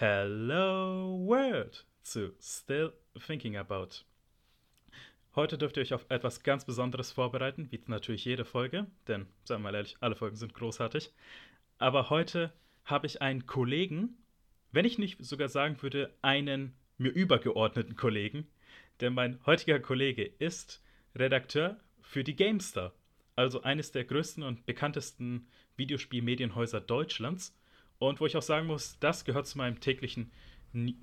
Hello World zu Still Thinking About. Heute dürft ihr euch auf etwas ganz Besonderes vorbereiten, wie natürlich jede Folge, denn, sagen wir mal ehrlich, alle Folgen sind großartig. Aber heute habe ich einen Kollegen, wenn ich nicht sogar sagen würde, einen mir übergeordneten Kollegen, denn mein heutiger Kollege ist Redakteur für die GameStar, also eines der größten und bekanntesten Videospielmedienhäuser Deutschlands und wo ich auch sagen muss, das gehört zu meinem täglichen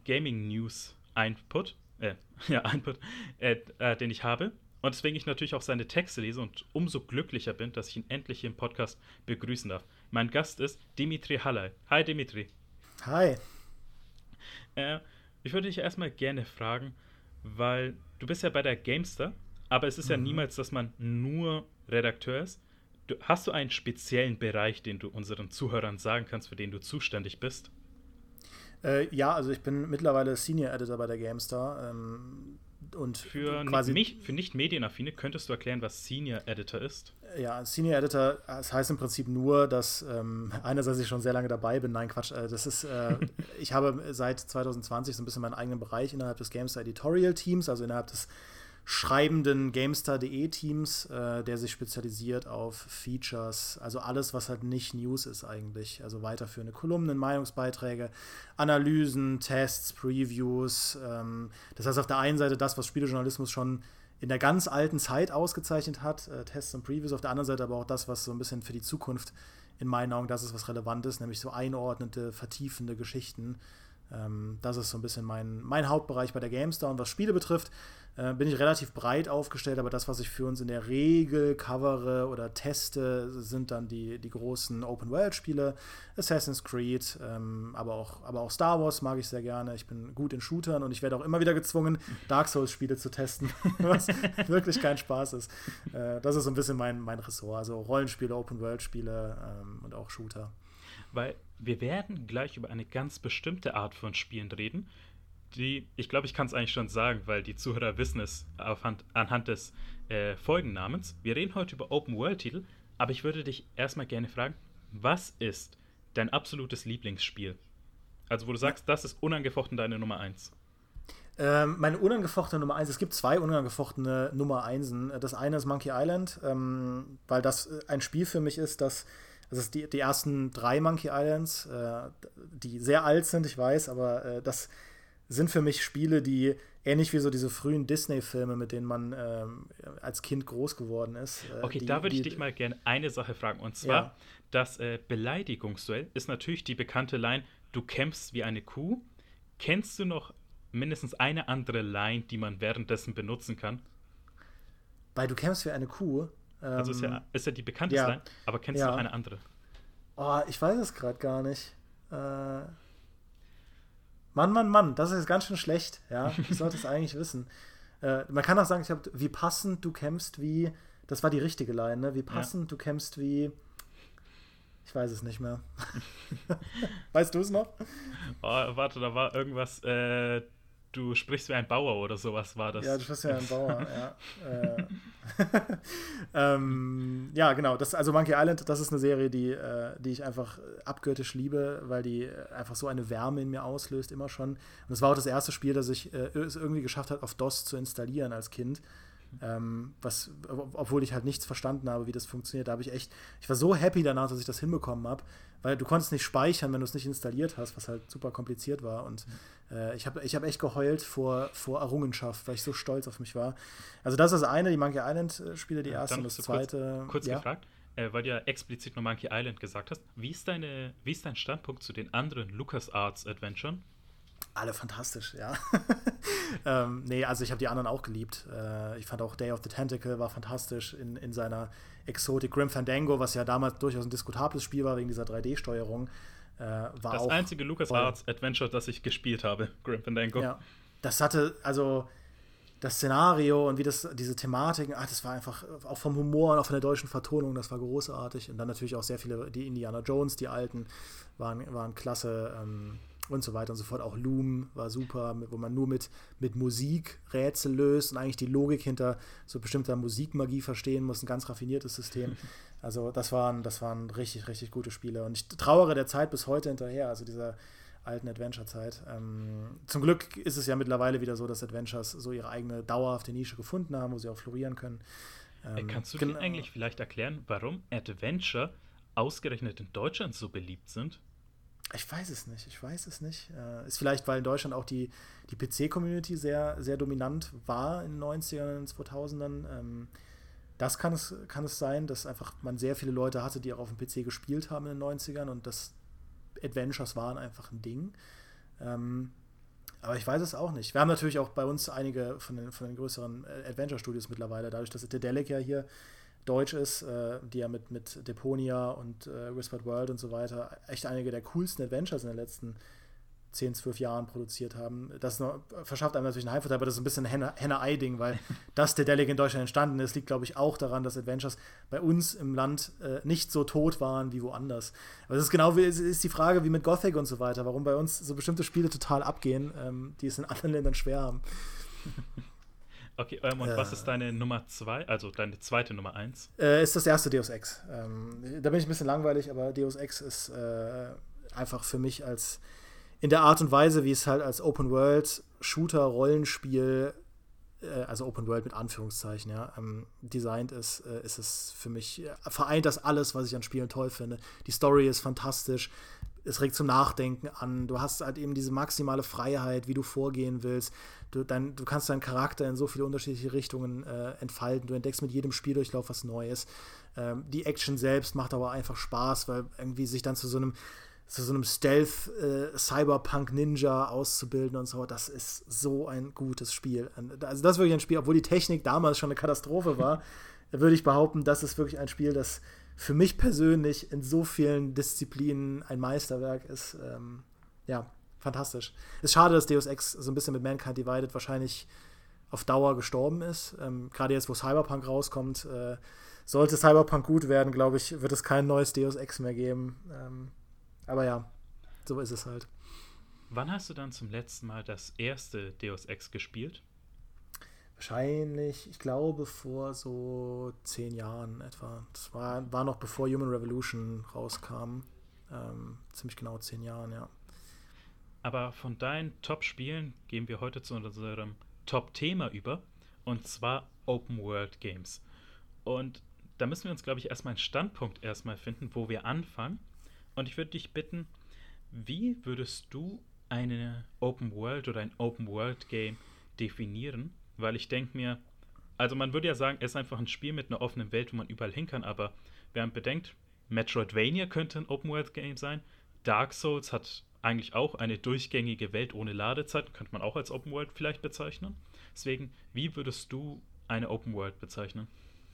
Gaming News Input, äh, ja, Input, äh, äh, den ich habe. Und deswegen ich natürlich auch seine Texte lese und umso glücklicher bin, dass ich ihn endlich hier im Podcast begrüßen darf. Mein Gast ist Dimitri Halley. Hi Dimitri. Hi. Äh, ich würde dich erstmal gerne fragen, weil du bist ja bei der Gamester, aber es ist mhm. ja niemals, dass man nur Redakteur ist, Du, hast du einen speziellen Bereich, den du unseren Zuhörern sagen kannst, für den du zuständig bist? Äh, ja, also ich bin mittlerweile Senior Editor bei der GameStar. Ähm, und für, quasi nicht, für nicht medienaffine könntest du erklären, was Senior Editor ist? Ja, Senior Editor, das heißt im Prinzip nur, dass ähm, einerseits ich schon sehr lange dabei bin. Nein, Quatsch. Äh, das ist, äh, ich habe seit 2020 so ein bisschen meinen eigenen Bereich innerhalb des GameStar Editorial Teams, also innerhalb des schreibenden GameStar.de-Teams, äh, der sich spezialisiert auf Features, also alles, was halt nicht News ist eigentlich. Also weiterführende Kolumnen, Meinungsbeiträge, Analysen, Tests, Previews. Ähm, das heißt auf der einen Seite das, was Spielejournalismus schon in der ganz alten Zeit ausgezeichnet hat, äh, Tests und Previews, auf der anderen Seite aber auch das, was so ein bisschen für die Zukunft in meinen Augen das ist, was relevant ist, nämlich so einordnende, vertiefende Geschichten. Ähm, das ist so ein bisschen mein, mein Hauptbereich bei der GameStar. Und was Spiele betrifft, äh, bin ich relativ breit aufgestellt, aber das, was ich für uns in der Regel covere oder teste, sind dann die, die großen Open-World-Spiele, Assassin's Creed, ähm, aber, auch, aber auch Star Wars mag ich sehr gerne. Ich bin gut in Shootern und ich werde auch immer wieder gezwungen, Dark Souls-Spiele zu testen, was wirklich kein Spaß ist. Äh, das ist so ein bisschen mein, mein Ressort, also Rollenspiele, Open-World-Spiele ähm, und auch Shooter. Weil wir werden gleich über eine ganz bestimmte Art von Spielen reden die, ich glaube, ich kann es eigentlich schon sagen, weil die Zuhörer wissen es aufhand, anhand des äh, Folgennamens. Wir reden heute über Open-World-Titel, aber ich würde dich erstmal gerne fragen, was ist dein absolutes Lieblingsspiel? Also, wo du sagst, das ist unangefochten deine Nummer 1. Ähm, meine unangefochtene Nummer 1, es gibt zwei unangefochtene Nummer 1. Das eine ist Monkey Island, ähm, weil das äh, ein Spiel für mich ist, das das ist die, die ersten drei Monkey Islands, äh, die sehr alt sind, ich weiß, aber äh, das sind für mich Spiele, die ähnlich wie so diese frühen Disney-Filme, mit denen man ähm, als Kind groß geworden ist. Äh, okay, die, da würde ich dich mal gerne eine Sache fragen. Und zwar, ja. das äh, Beleidigungsduell ist natürlich die bekannte Line, du kämpfst wie eine Kuh. Kennst du noch mindestens eine andere Line, die man währenddessen benutzen kann? Bei du kämpfst wie eine Kuh? Also ist ja, ähm, ist ja die bekannteste ja. Line, aber kennst ja. du noch eine andere? Oh, ich weiß es gerade gar nicht. Äh Mann, Mann, Mann, das ist jetzt ganz schön schlecht. Ja, ich sollte es eigentlich wissen. Äh, man kann auch sagen, ich habe, wie passend du kämpfst wie, das war die richtige Line, ne? Wie passend ja. du kämpfst wie, ich weiß es nicht mehr. weißt du es noch? Oh, warte, da war irgendwas, äh, du sprichst wie ein Bauer oder sowas war das. Ja, du sprichst wie ein Bauer, ja. Äh, ähm, ja, genau. Das, also Monkey Island, das ist eine Serie, die, äh, die ich einfach abgöttisch liebe, weil die einfach so eine Wärme in mir auslöst, immer schon. Und es war auch das erste Spiel, das ich äh, es irgendwie geschafft hat, auf DOS zu installieren als Kind. Ähm, was, obwohl ich halt nichts verstanden habe, wie das funktioniert, da habe ich echt, ich war so happy danach, dass ich das hinbekommen habe, weil du konntest nicht speichern, wenn du es nicht installiert hast, was halt super kompliziert war. Und äh, ich habe ich hab echt geheult vor, vor Errungenschaft, weil ich so stolz auf mich war. Also das ist das eine, die Monkey Island-Spiele, die erste und das zweite. Kurz, kurz ja? gefragt, äh, weil du ja explizit nur Monkey Island gesagt hast, wie ist, deine, wie ist dein Standpunkt zu den anderen LucasArts Adventuren? Alle fantastisch, ja. ähm, nee, also ich habe die anderen auch geliebt. Äh, ich fand auch Day of the Tentacle war fantastisch in, in seiner Exotik. Grim Fandango, was ja damals durchaus ein diskutables Spiel war wegen dieser 3D-Steuerung, äh, war das auch. Das einzige LucasArts Adventure, das ich gespielt habe, Grim Fandango. Ja, das hatte, also das Szenario und wie das, diese Thematiken, ach, das war einfach auch vom Humor und auch von der deutschen Vertonung, das war großartig. Und dann natürlich auch sehr viele, die Indiana Jones, die alten, waren, waren klasse. Ähm, und so weiter und so fort. Auch Loom war super, wo man nur mit, mit Musik Rätsel löst und eigentlich die Logik hinter so bestimmter Musikmagie verstehen muss. Ein ganz raffiniertes System. Also das waren, das waren richtig, richtig gute Spiele. Und ich trauere der Zeit bis heute hinterher. Also dieser alten Adventure-Zeit. Ähm, zum Glück ist es ja mittlerweile wieder so, dass Adventures so ihre eigene dauerhafte Nische gefunden haben, wo sie auch florieren können. Ähm, Kannst du dir eigentlich vielleicht erklären, warum Adventure ausgerechnet in Deutschland so beliebt sind? Ich weiß es nicht, ich weiß es nicht. Äh, ist vielleicht, weil in Deutschland auch die, die PC-Community sehr, sehr dominant war in den 90ern und 2000ern. Ähm, das kann es, kann es sein, dass einfach man sehr viele Leute hatte, die auch auf dem PC gespielt haben in den 90ern und das Adventures waren einfach ein Ding. Ähm, aber ich weiß es auch nicht. Wir haben natürlich auch bei uns einige von den, von den größeren äh, Adventure-Studios mittlerweile, dadurch, dass Dedelic ja hier deutsch ist, äh, die ja mit, mit Deponia und äh, Whispered World und so weiter echt einige der coolsten Adventures in den letzten 10, 12 Jahren produziert haben. Das noch, verschafft einem natürlich einen Heimvorteil, aber das ist ein bisschen ein Henne-Ei-Ding, weil das der Delic in Deutschland entstanden ist, liegt, glaube ich, auch daran, dass Adventures bei uns im Land äh, nicht so tot waren wie woanders. Aber es ist genau wie ist die Frage wie mit Gothic und so weiter, warum bei uns so bestimmte Spiele total abgehen, ähm, die es in anderen Ländern schwer haben. Okay, ähm, und äh, was ist deine Nummer zwei, also deine zweite Nummer eins? Äh, ist das erste Deus Ex. Ähm, da bin ich ein bisschen langweilig, aber Deus Ex ist äh, einfach für mich als in der Art und Weise, wie es halt als Open World Shooter Rollenspiel, äh, also Open World mit Anführungszeichen, ja, ähm, designt ist, äh, ist es für mich, äh, vereint das alles, was ich an Spielen toll finde. Die Story ist fantastisch, es regt zum Nachdenken an. Du hast halt eben diese maximale Freiheit, wie du vorgehen willst. Du, dein, du kannst deinen Charakter in so viele unterschiedliche Richtungen äh, entfalten. Du entdeckst mit jedem Spieldurchlauf was Neues. Ähm, die Action selbst macht aber einfach Spaß, weil irgendwie sich dann zu so einem zu so einem Stealth äh, auszubilden und so, das ist so ein gutes Spiel. Also das ist wirklich ein Spiel, obwohl die Technik damals schon eine Katastrophe war, würde ich behaupten, das ist wirklich ein Spiel, das für mich persönlich in so vielen Disziplinen ein Meisterwerk ist. Ähm, ja, fantastisch. Ist schade, dass Deus Ex so ein bisschen mit Mankind Divided wahrscheinlich auf Dauer gestorben ist. Ähm, Gerade jetzt, wo Cyberpunk rauskommt, äh, sollte Cyberpunk gut werden, glaube ich, wird es kein neues Deus Ex mehr geben. Ähm, aber ja, so ist es halt. Wann hast du dann zum letzten Mal das erste Deus Ex gespielt? Wahrscheinlich, ich glaube, vor so zehn Jahren etwa. Das war, war noch bevor Human Revolution rauskam. Ähm, ziemlich genau zehn Jahren, ja. Aber von deinen Top-Spielen gehen wir heute zu unserem Top-Thema über. Und zwar Open World Games. Und da müssen wir uns, glaube ich, erstmal einen Standpunkt erstmal finden, wo wir anfangen. Und ich würde dich bitten, wie würdest du eine Open World oder ein Open World Game definieren? Weil ich denke mir, also man würde ja sagen, es ist einfach ein Spiel mit einer offenen Welt, wo man überall hin kann, aber man bedenkt, Metroidvania könnte ein Open World Game sein. Dark Souls hat eigentlich auch eine durchgängige Welt ohne Ladezeit, könnte man auch als Open World vielleicht bezeichnen. Deswegen, wie würdest du eine Open World bezeichnen?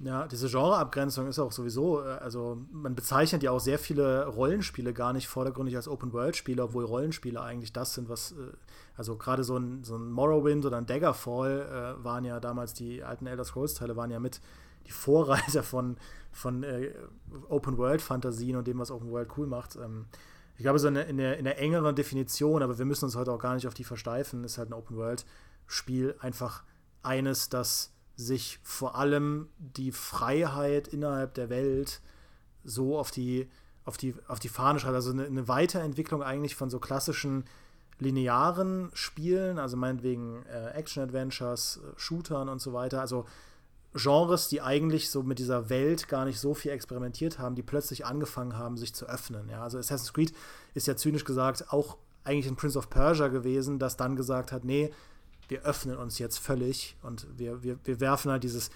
Ja, diese Genreabgrenzung ist auch sowieso, äh, also man bezeichnet ja auch sehr viele Rollenspiele gar nicht vordergründig als Open-World-Spiele, obwohl Rollenspiele eigentlich das sind, was, äh, also gerade so ein, so ein Morrowind oder ein Daggerfall äh, waren ja damals, die alten Elder Scrolls-Teile waren ja mit die Vorreiter von, von äh, Open-World-Fantasien und dem, was Open-World cool macht. Ähm, ich glaube, so in der, in, der, in der engeren Definition, aber wir müssen uns heute auch gar nicht auf die versteifen, ist halt ein Open-World-Spiel einfach eines, das sich vor allem die Freiheit innerhalb der Welt so auf die, auf die, auf die Fahne schreibt. Also eine, eine Weiterentwicklung eigentlich von so klassischen linearen Spielen, also meinetwegen äh, Action-Adventures, äh, Shootern und so weiter. Also Genres, die eigentlich so mit dieser Welt gar nicht so viel experimentiert haben, die plötzlich angefangen haben, sich zu öffnen. Ja? Also Assassin's Creed ist ja zynisch gesagt auch eigentlich ein Prince of Persia gewesen, das dann gesagt hat, nee, wir öffnen uns jetzt völlig und wir, wir, wir werfen halt dieses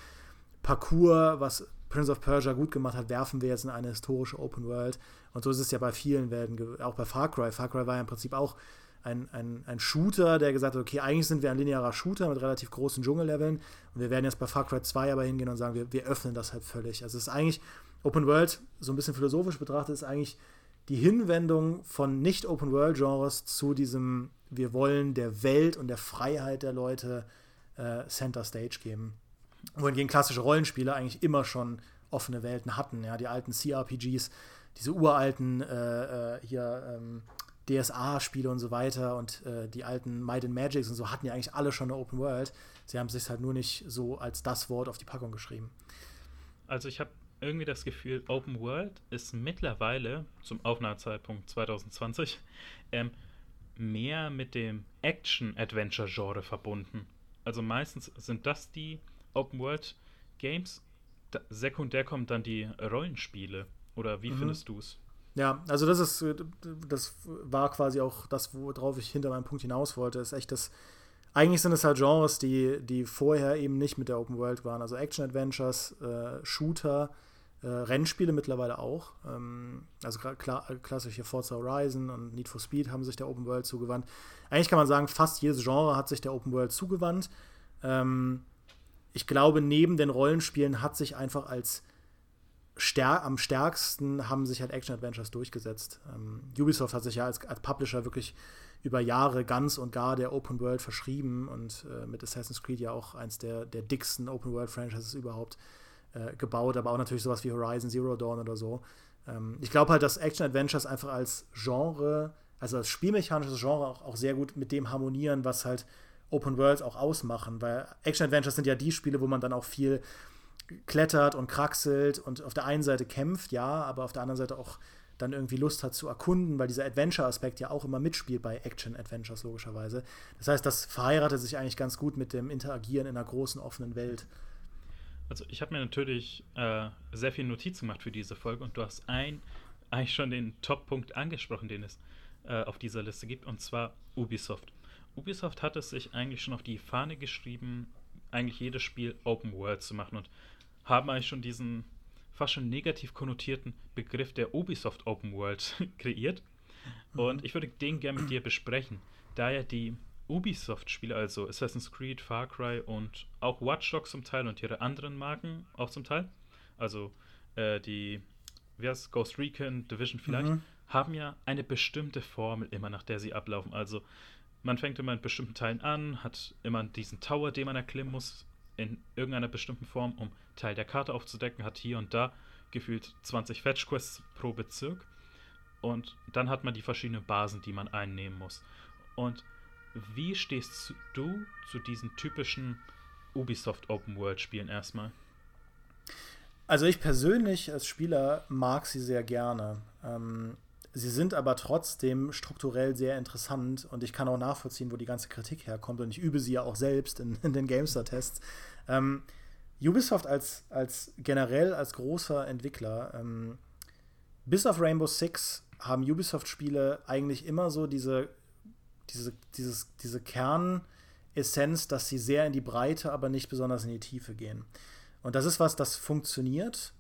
Parcours, was Prince of Persia gut gemacht hat, werfen wir jetzt in eine historische Open World. Und so ist es ja bei vielen Welten, auch bei Far Cry. Far Cry war ja im Prinzip auch ein, ein, ein Shooter, der gesagt hat, okay, eigentlich sind wir ein linearer Shooter mit relativ großen Dschungelleveln und wir werden jetzt bei Far Cry 2 aber hingehen und sagen, wir, wir öffnen das halt völlig. Also es ist eigentlich, Open World, so ein bisschen philosophisch betrachtet, ist eigentlich die Hinwendung von Nicht-Open-World-Genres zu diesem, wir wollen der Welt und der Freiheit der Leute äh, Center Stage geben. Wohingegen klassische Rollenspiele eigentlich immer schon offene Welten hatten. Ja, die alten CRPGs, diese uralten äh, äh, hier ähm, DSA-Spiele und so weiter und äh, die alten Might and Magics und so hatten ja eigentlich alle schon eine Open World. Sie haben es sich halt nur nicht so als das Wort auf die Packung geschrieben. Also ich habe irgendwie das Gefühl, Open World ist mittlerweile zum Aufnahmezeitpunkt 2020 ähm, mehr mit dem Action-Adventure-Genre verbunden. Also meistens sind das die Open-World-Games. Sekundär kommen dann die Rollenspiele. Oder wie mhm. findest du es? Ja, also das ist, das war quasi auch das, worauf ich hinter meinem Punkt hinaus wollte. Ist echt das, eigentlich sind es halt Genres, die, die vorher eben nicht mit der Open World waren. Also Action-Adventures, äh, Shooter, äh, Rennspiele mittlerweile auch. Ähm, also klar, klassisch hier Forza Horizon und Need for Speed haben sich der Open World zugewandt. Eigentlich kann man sagen, fast jedes Genre hat sich der Open World zugewandt. Ähm, ich glaube, neben den Rollenspielen hat sich einfach als stär am stärksten haben sich halt Action-Adventures durchgesetzt. Ähm, Ubisoft hat sich ja als, als, Publisher wirklich über Jahre ganz und gar der Open World verschrieben und äh, mit Assassin's Creed ja auch eins der, der dicksten Open World Franchises überhaupt äh, gebaut, aber auch natürlich sowas wie Horizon Zero Dawn oder so. Ähm, ich glaube halt, dass Action-Adventures einfach als Genre, also als spielmechanisches Genre auch, auch sehr gut mit dem harmonieren, was halt Open Worlds auch ausmachen, weil Action-Adventures sind ja die Spiele, wo man dann auch viel klettert und kraxelt und auf der einen Seite kämpft, ja, aber auf der anderen Seite auch dann irgendwie Lust hat zu erkunden, weil dieser Adventure-Aspekt ja auch immer mitspielt bei Action-Adventures logischerweise. Das heißt, das verheiratet sich eigentlich ganz gut mit dem Interagieren in einer großen offenen Welt. Also ich habe mir natürlich äh, sehr viel Notizen gemacht für diese Folge und du hast ein, eigentlich schon den Top-Punkt angesprochen, den es äh, auf dieser Liste gibt, und zwar Ubisoft. Ubisoft hat es sich eigentlich schon auf die Fahne geschrieben, eigentlich jedes Spiel Open World zu machen und haben eigentlich schon diesen fast schon negativ konnotierten Begriff der Ubisoft Open World kreiert. Mhm. Und ich würde den gerne mit dir besprechen, da ja die Ubisoft-Spiele, also Assassin's Creed, Far Cry und auch Watch Dogs zum Teil und ihre anderen Marken auch zum Teil, also äh, die, wie heißt Ghost Recon, Division vielleicht, mhm. haben ja eine bestimmte Formel immer, nach der sie ablaufen. Also man fängt immer in bestimmten Teilen an, hat immer diesen Tower, den man erklimmen muss, in irgendeiner bestimmten Form, um Teil der Karte aufzudecken, hat hier und da gefühlt 20 Fetch-Quests pro Bezirk. Und dann hat man die verschiedenen Basen, die man einnehmen muss. Und wie stehst du zu diesen typischen Ubisoft Open World Spielen erstmal? Also ich persönlich als Spieler mag sie sehr gerne. Ähm, Sie sind aber trotzdem strukturell sehr interessant und ich kann auch nachvollziehen, wo die ganze Kritik herkommt und ich übe sie ja auch selbst in, in den Gamestar-Tests. Ähm, Ubisoft als, als generell als großer Entwickler, ähm, bis auf Rainbow Six haben Ubisoft-Spiele eigentlich immer so diese, diese, dieses, diese Kernessenz, dass sie sehr in die Breite, aber nicht besonders in die Tiefe gehen. Und das ist was, das funktioniert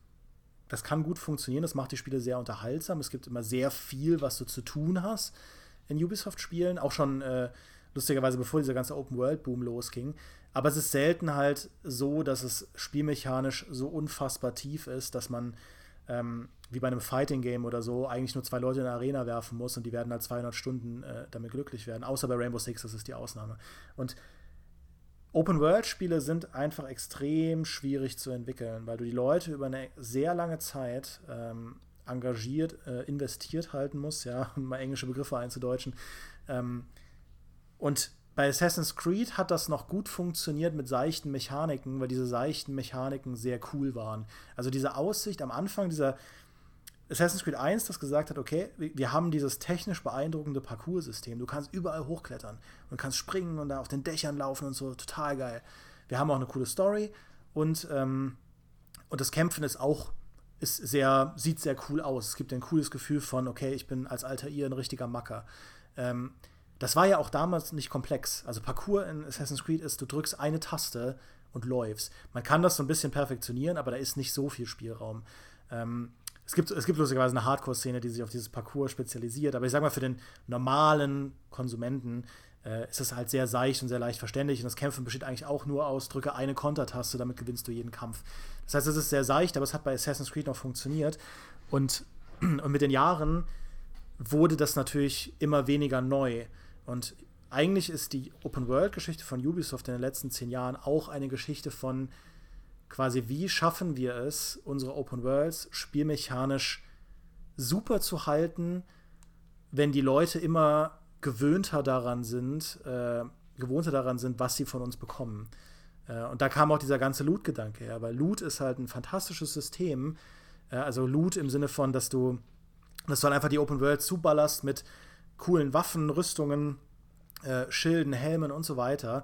das kann gut funktionieren, das macht die Spiele sehr unterhaltsam. Es gibt immer sehr viel, was du zu tun hast in Ubisoft-Spielen, auch schon äh, lustigerweise bevor dieser ganze Open-World-Boom losging. Aber es ist selten halt so, dass es spielmechanisch so unfassbar tief ist, dass man ähm, wie bei einem Fighting-Game oder so eigentlich nur zwei Leute in der Arena werfen muss und die werden halt 200 Stunden äh, damit glücklich werden. Außer bei Rainbow Six, das ist die Ausnahme. Und Open-World-Spiele sind einfach extrem schwierig zu entwickeln, weil du die Leute über eine sehr lange Zeit ähm, engagiert, äh, investiert halten musst, ja, um mal englische Begriffe einzudeutschen. Ähm, und bei Assassin's Creed hat das noch gut funktioniert mit seichten Mechaniken, weil diese seichten Mechaniken sehr cool waren. Also diese Aussicht am Anfang dieser, Assassin's Creed 1, das gesagt hat, okay, wir haben dieses technisch beeindruckende Parcoursystem. Du kannst überall hochklettern und kannst springen und da auf den Dächern laufen und so, total geil. Wir haben auch eine coole Story und, ähm, und das Kämpfen ist auch ist sehr, sieht sehr cool aus. Es gibt ein cooles Gefühl von, okay, ich bin als alter ihr ein richtiger Macker. Ähm, das war ja auch damals nicht komplex. Also Parcours in Assassin's Creed ist, du drückst eine Taste und läufst. Man kann das so ein bisschen perfektionieren, aber da ist nicht so viel Spielraum. Ähm, es gibt, es gibt lustigerweise eine Hardcore-Szene, die sich auf dieses Parcours spezialisiert, aber ich sag mal, für den normalen Konsumenten äh, ist es halt sehr seicht und sehr leicht verständlich und das Kämpfen besteht eigentlich auch nur aus, drücke eine Kontertaste, damit gewinnst du jeden Kampf. Das heißt, es ist sehr seicht, aber es hat bei Assassin's Creed noch funktioniert und, und mit den Jahren wurde das natürlich immer weniger neu und eigentlich ist die Open-World-Geschichte von Ubisoft in den letzten zehn Jahren auch eine Geschichte von quasi, wie schaffen wir es, unsere Open Worlds spielmechanisch super zu halten, wenn die Leute immer gewöhnter daran sind, äh, gewohnter daran sind, was sie von uns bekommen. Äh, und da kam auch dieser ganze Loot-Gedanke her, weil Loot ist halt ein fantastisches System. Äh, also Loot im Sinne von, dass du, dass du halt einfach die Open World zuballerst mit coolen Waffen, Rüstungen, äh, Schilden, Helmen und so weiter.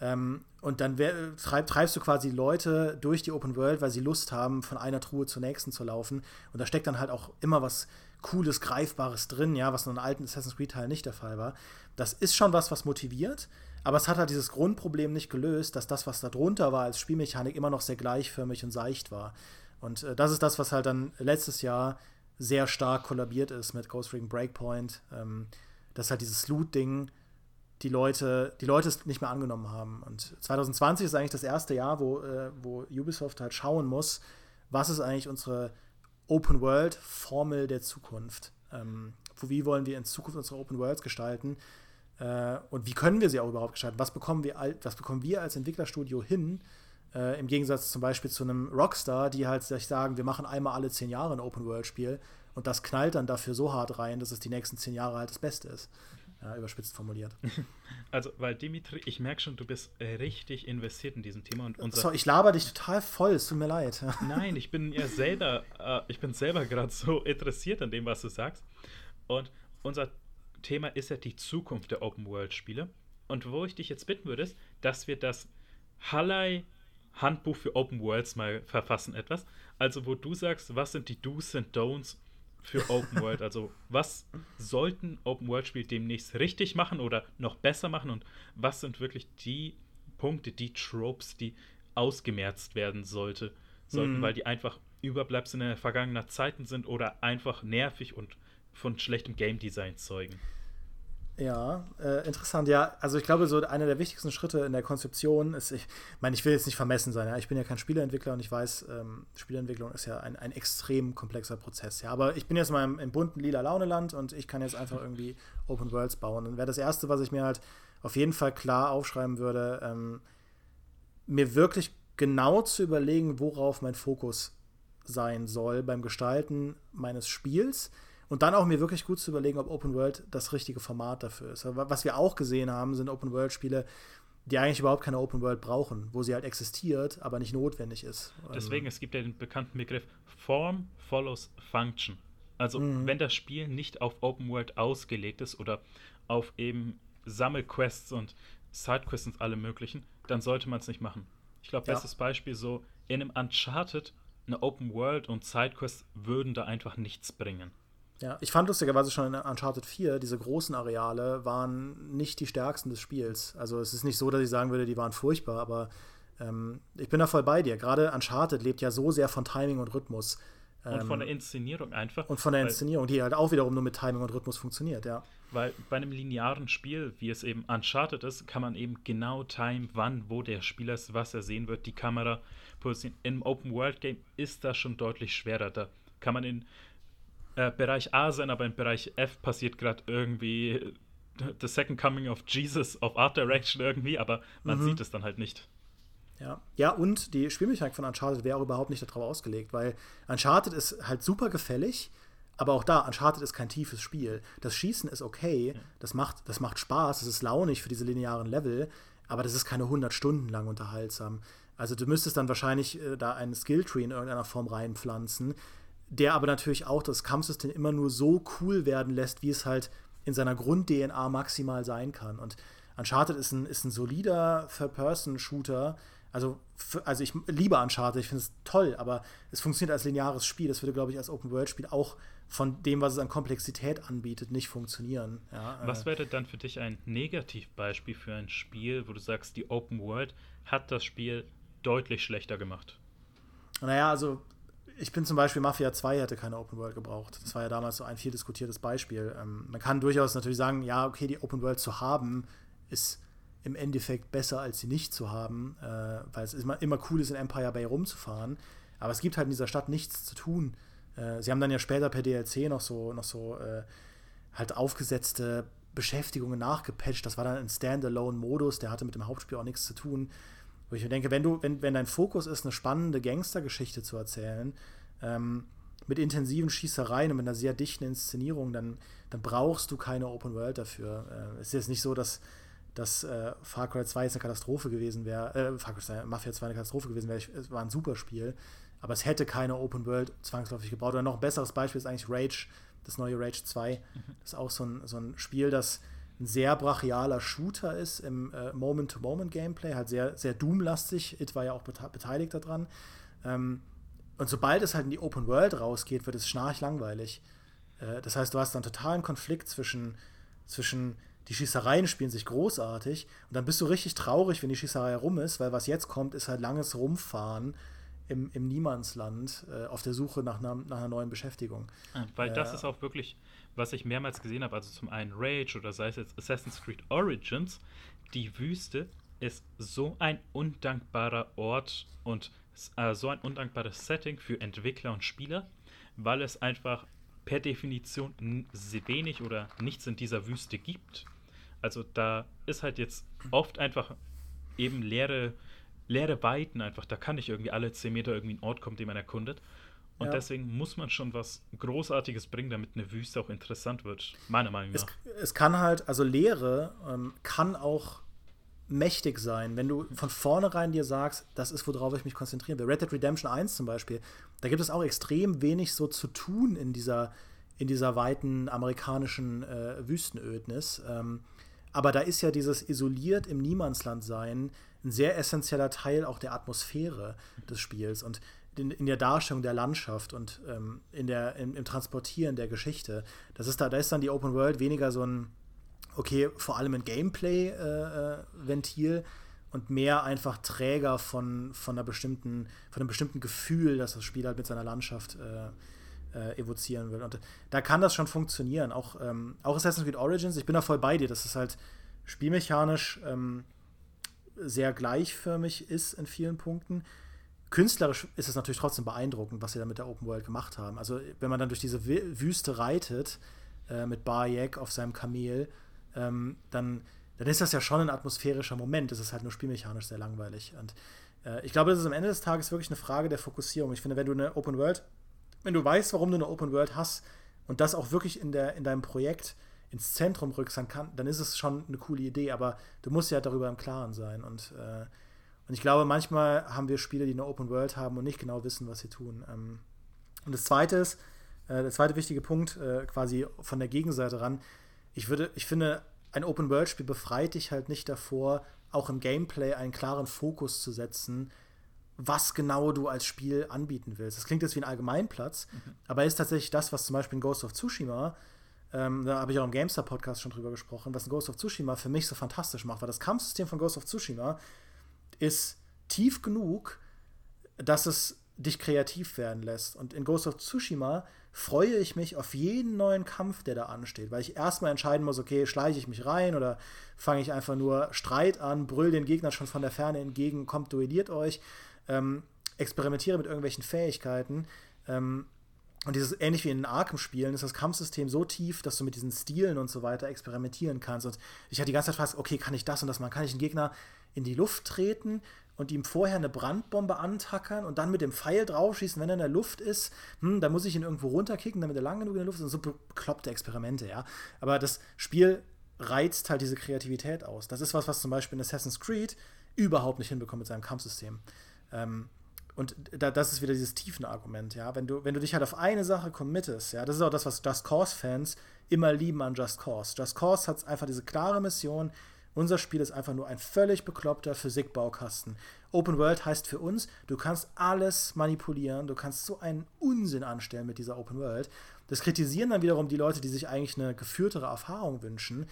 Ähm, und dann treib, treibst du quasi Leute durch die Open World, weil sie Lust haben, von einer Truhe zur nächsten zu laufen. Und da steckt dann halt auch immer was Cooles, Greifbares drin, ja, was in einem alten Assassin's Creed-Teil nicht der Fall war. Das ist schon was, was motiviert, aber es hat halt dieses Grundproblem nicht gelöst, dass das, was da drunter war als Spielmechanik, immer noch sehr gleichförmig und seicht war. Und äh, das ist das, was halt dann letztes Jahr sehr stark kollabiert ist mit Ghost Recon Breakpoint. Ähm, dass halt dieses Loot-Ding die Leute, die Leute es nicht mehr angenommen haben. Und 2020 ist eigentlich das erste Jahr, wo, äh, wo Ubisoft halt schauen muss, was ist eigentlich unsere Open World Formel der Zukunft. Ähm, wie wollen wir in Zukunft unsere Open Worlds gestalten? Äh, und wie können wir sie auch überhaupt gestalten? Was bekommen wir, was bekommen wir als Entwicklerstudio hin? Äh, Im Gegensatz zum Beispiel zu einem Rockstar, die halt sich sagen, wir machen einmal alle zehn Jahre ein Open-World-Spiel und das knallt dann dafür so hart rein, dass es die nächsten zehn Jahre halt das Beste ist. Ja, überspitzt formuliert. Also, weil Dimitri, ich merke schon, du bist äh, richtig investiert in diesem Thema und unser. So, ich laber dich total voll, es tut mir leid. Nein, ich bin ja selber, äh, ich bin selber gerade so interessiert an dem, was du sagst. Und unser Thema ist ja die Zukunft der Open World Spiele. Und wo ich dich jetzt bitten würde, ist, dass wir das Hallei Handbuch für Open Worlds mal verfassen etwas. Also wo du sagst, was sind die Do's und Don'ts für Open World? Also was sollten Open World Spiele demnächst richtig machen oder noch besser machen und was sind wirklich die Punkte, die Tropes, die ausgemerzt werden sollte, sollten, mhm. weil die einfach Überbleibsel vergangener Zeiten sind oder einfach nervig und von schlechtem Game Design zeugen. Ja, äh, interessant. Ja, also ich glaube, so einer der wichtigsten Schritte in der Konzeption ist, ich meine, ich will jetzt nicht vermessen sein, ja? ich bin ja kein Spieleentwickler und ich weiß, ähm, Spieleentwicklung ist ja ein, ein extrem komplexer Prozess. Ja, aber ich bin jetzt mal im, im bunten lila Launeland und ich kann jetzt einfach irgendwie Open Worlds bauen. Und wäre das Erste, was ich mir halt auf jeden Fall klar aufschreiben würde, ähm, mir wirklich genau zu überlegen, worauf mein Fokus sein soll beim Gestalten meines Spiels und dann auch mir wirklich gut zu überlegen, ob Open World das richtige Format dafür ist. Was wir auch gesehen haben, sind Open World Spiele, die eigentlich überhaupt keine Open World brauchen, wo sie halt existiert, aber nicht notwendig ist. Deswegen, es gibt ja den bekannten Begriff Form follows Function. Also, mhm. wenn das Spiel nicht auf Open World ausgelegt ist oder auf eben Sammelquests und Sidequests und alle möglichen, dann sollte man es nicht machen. Ich glaube, bestes ja. Beispiel so, in einem Uncharted, eine Open World und Sidequests würden da einfach nichts bringen. Ja, ich fand lustigerweise schon in Uncharted 4, diese großen Areale waren nicht die stärksten des Spiels. Also es ist nicht so, dass ich sagen würde, die waren furchtbar, aber ähm, ich bin da voll bei dir. Gerade Uncharted lebt ja so sehr von Timing und Rhythmus. Und von der ähm, Inszenierung einfach. Und von der Inszenierung, die halt auch wiederum nur mit Timing und Rhythmus funktioniert, ja. Weil bei einem linearen Spiel, wie es eben Uncharted ist, kann man eben genau timen, wann, wo der Spieler ist, was er sehen wird, die Kamera positionieren. Im Open-World-Game ist das schon deutlich schwerer. Da kann man in äh, Bereich A sein, aber im Bereich F passiert gerade irgendwie The Second Coming of Jesus of Art Direction irgendwie, aber man mhm. sieht es dann halt nicht. Ja. ja, und die Spielmechanik von Uncharted wäre auch überhaupt nicht darauf ausgelegt, weil Uncharted ist halt super gefällig, aber auch da, Uncharted ist kein tiefes Spiel. Das Schießen ist okay, ja. das, macht, das macht Spaß, das ist launig für diese linearen Level, aber das ist keine 100 Stunden lang unterhaltsam. Also du müsstest dann wahrscheinlich äh, da einen Skilltree in irgendeiner Form reinpflanzen, der aber natürlich auch das Kampfsystem immer nur so cool werden lässt, wie es halt in seiner Grund-DNA maximal sein kann. Und Uncharted ist ein, ist ein solider Third-Person-Shooter. Also, also ich liebe Uncharted, ich finde es toll, aber es funktioniert als lineares Spiel. Das würde, glaube ich, als Open-World-Spiel auch von dem, was es an Komplexität anbietet, nicht funktionieren. Ja, äh. was wäre dann für dich ein Negativbeispiel für ein Spiel, wo du sagst, die Open World hat das Spiel deutlich schlechter gemacht? Naja, also ich bin zum Beispiel Mafia 2 hätte keine Open World gebraucht. Das war ja damals so ein viel diskutiertes Beispiel. Ähm, man kann durchaus natürlich sagen, ja, okay, die Open World zu haben, ist im Endeffekt besser, als sie nicht zu haben, äh, weil es immer, immer cool ist, in Empire Bay rumzufahren. Aber es gibt halt in dieser Stadt nichts zu tun. Äh, sie haben dann ja später per DLC noch so, noch so äh, halt aufgesetzte Beschäftigungen nachgepatcht. Das war dann ein Standalone-Modus, der hatte mit dem Hauptspiel auch nichts zu tun. Wo ich mir denke, wenn du, wenn, wenn dein Fokus ist, eine spannende Gangstergeschichte zu erzählen, ähm, mit intensiven Schießereien und mit einer sehr dichten Inszenierung, dann, dann brauchst du keine Open World dafür. Äh, es ist jetzt nicht so, dass, dass äh, Far Cry 2 jetzt eine Katastrophe gewesen wäre, äh, Far Cry 2, Mafia 2 eine Katastrophe gewesen wäre. Es war ein super Spiel, aber es hätte keine Open World zwangsläufig gebaut. Oder noch ein besseres Beispiel ist eigentlich Rage das neue Rage 2. Mhm. Das ist auch so ein, so ein Spiel, das ein sehr brachialer Shooter ist im äh, Moment-to-Moment-Gameplay, halt sehr, sehr Doom-lastig. It war ja auch bete beteiligt daran. Ähm, und sobald es halt in die Open World rausgeht, wird es schnarchlangweilig. Äh, das heißt, du hast dann totalen Konflikt zwischen, zwischen die Schießereien spielen sich großartig und dann bist du richtig traurig, wenn die Schießerei rum ist, weil was jetzt kommt, ist halt langes Rumfahren im, im Niemandsland äh, auf der Suche nach einer, nach einer neuen Beschäftigung. weil das ist auch wirklich, was ich mehrmals gesehen habe, also zum einen Rage oder sei es jetzt Assassin's Creed Origins, die Wüste ist so ein undankbarer Ort und äh, so ein undankbares Setting für Entwickler und Spieler, weil es einfach per Definition wenig oder nichts in dieser Wüste gibt. Also da ist halt jetzt oft einfach eben leere, leere Weiten einfach. Da kann nicht irgendwie alle 10 Meter irgendwie ein Ort kommen, den man erkundet. Und ja. deswegen muss man schon was Großartiges bringen, damit eine Wüste auch interessant wird, meiner Meinung nach. Es, es kann halt, also Leere ähm, kann auch mächtig sein, wenn du von vornherein dir sagst, das ist, worauf ich mich konzentrieren will. Red Dead Redemption 1 zum Beispiel, da gibt es auch extrem wenig so zu tun in dieser, in dieser weiten amerikanischen äh, Wüstenödnis. Ähm, aber da ist ja dieses isoliert im Niemandsland sein ein sehr essentieller Teil auch der Atmosphäre des Spiels und in, in der Darstellung der Landschaft und ähm, in der, im, im, Transportieren der Geschichte. Das ist da, da ist dann die Open World weniger so ein, okay, vor allem ein Gameplay-Ventil äh, äh und mehr einfach Träger von, von, einer bestimmten, von einem bestimmten Gefühl, das das Spiel halt mit seiner Landschaft äh, äh, evozieren will. Und da kann das schon funktionieren. Auch, ähm, auch Assassin's Creed Origins, ich bin da voll bei dir, dass es halt spielmechanisch ähm, sehr gleichförmig ist in vielen Punkten. Künstlerisch ist es natürlich trotzdem beeindruckend, was sie da mit der Open World gemacht haben. Also, wenn man dann durch diese Wüste reitet, äh, mit Bayek auf seinem Kamel, ähm, dann, dann ist das ja schon ein atmosphärischer Moment. Es ist halt nur spielmechanisch sehr langweilig. Und äh, ich glaube, das ist am Ende des Tages wirklich eine Frage der Fokussierung. Ich finde, wenn du eine Open World wenn du weißt, warum du eine Open World hast und das auch wirklich in, der, in deinem Projekt ins Zentrum rückst, kann, dann ist es schon eine coole Idee, aber du musst ja darüber im Klaren sein. Und, äh, und ich glaube, manchmal haben wir Spiele, die eine Open World haben und nicht genau wissen, was sie tun. Ähm, und das zweite ist, äh, der zweite wichtige Punkt, äh, quasi von der Gegenseite ran, ich würde, ich finde, ein Open-World-Spiel befreit dich halt nicht davor, auch im Gameplay einen klaren Fokus zu setzen, was genau du als Spiel anbieten willst. Das klingt jetzt wie ein Allgemeinplatz, mhm. aber ist tatsächlich das, was zum Beispiel in Ghost of Tsushima, ähm, da habe ich auch im GameStar-Podcast schon drüber gesprochen, was in Ghost of Tsushima für mich so fantastisch macht, weil das Kampfsystem von Ghost of Tsushima ist tief genug, dass es dich kreativ werden lässt. Und in Ghost of Tsushima freue ich mich auf jeden neuen Kampf, der da ansteht, weil ich erstmal entscheiden muss, okay, schleiche ich mich rein oder fange ich einfach nur Streit an, brüll den Gegner schon von der Ferne entgegen, kommt, duelliert euch ähm, experimentiere mit irgendwelchen Fähigkeiten. Ähm, und dieses, ähnlich wie in den Arkham-Spielen, ist das Kampfsystem so tief, dass du mit diesen Stilen und so weiter experimentieren kannst. Und ich hatte die ganze Zeit gefragt, okay, kann ich das und das machen? Kann ich einen Gegner in die Luft treten und ihm vorher eine Brandbombe antackern und dann mit dem Pfeil draufschießen, wenn er in der Luft ist? Hm, dann muss ich ihn irgendwo runterkicken, damit er lang genug in der Luft ist. Und so bekloppte Experimente, ja. Aber das Spiel reizt halt diese Kreativität aus. Das ist was, was zum Beispiel in Assassin's Creed überhaupt nicht hinbekommt mit seinem Kampfsystem. Ähm, und da, das ist wieder dieses Tiefenargument, ja. Wenn du, wenn du dich halt auf eine Sache committest, ja, das ist auch das, was Just Cause-Fans immer lieben an Just Cause. Just Cause hat einfach diese klare Mission. Unser Spiel ist einfach nur ein völlig bekloppter Physikbaukasten. Open World heißt für uns, du kannst alles manipulieren, du kannst so einen Unsinn anstellen mit dieser Open World. Das kritisieren dann wiederum die Leute, die sich eigentlich eine geführtere Erfahrung wünschen.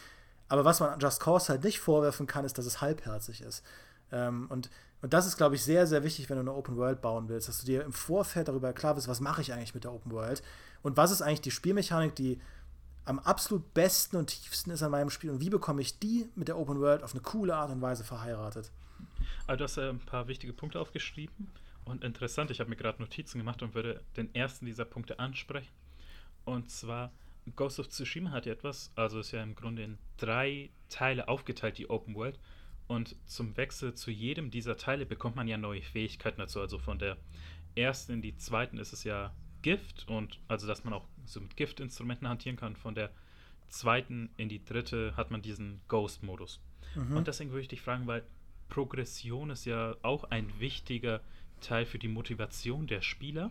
Aber was man Just Cause halt nicht vorwerfen kann, ist, dass es halbherzig ist. Ähm, und und das ist, glaube ich, sehr, sehr wichtig, wenn du eine Open World bauen willst, dass du dir im Vorfeld darüber klar bist, was mache ich eigentlich mit der Open World und was ist eigentlich die Spielmechanik, die am absolut besten und tiefsten ist an meinem Spiel und wie bekomme ich die mit der Open World auf eine coole Art und Weise verheiratet. Also du hast äh, ein paar wichtige Punkte aufgeschrieben und interessant, ich habe mir gerade Notizen gemacht und würde den ersten dieser Punkte ansprechen. Und zwar Ghost of Tsushima hat ja etwas, also ist ja im Grunde in drei Teile aufgeteilt, die Open World. Und zum Wechsel zu jedem dieser Teile bekommt man ja neue Fähigkeiten dazu. Also von der ersten in die zweiten ist es ja Gift und also dass man auch so mit Giftinstrumenten hantieren kann. Von der zweiten in die dritte hat man diesen Ghost-Modus. Mhm. Und deswegen würde ich dich fragen, weil Progression ist ja auch ein wichtiger Teil für die Motivation der Spieler.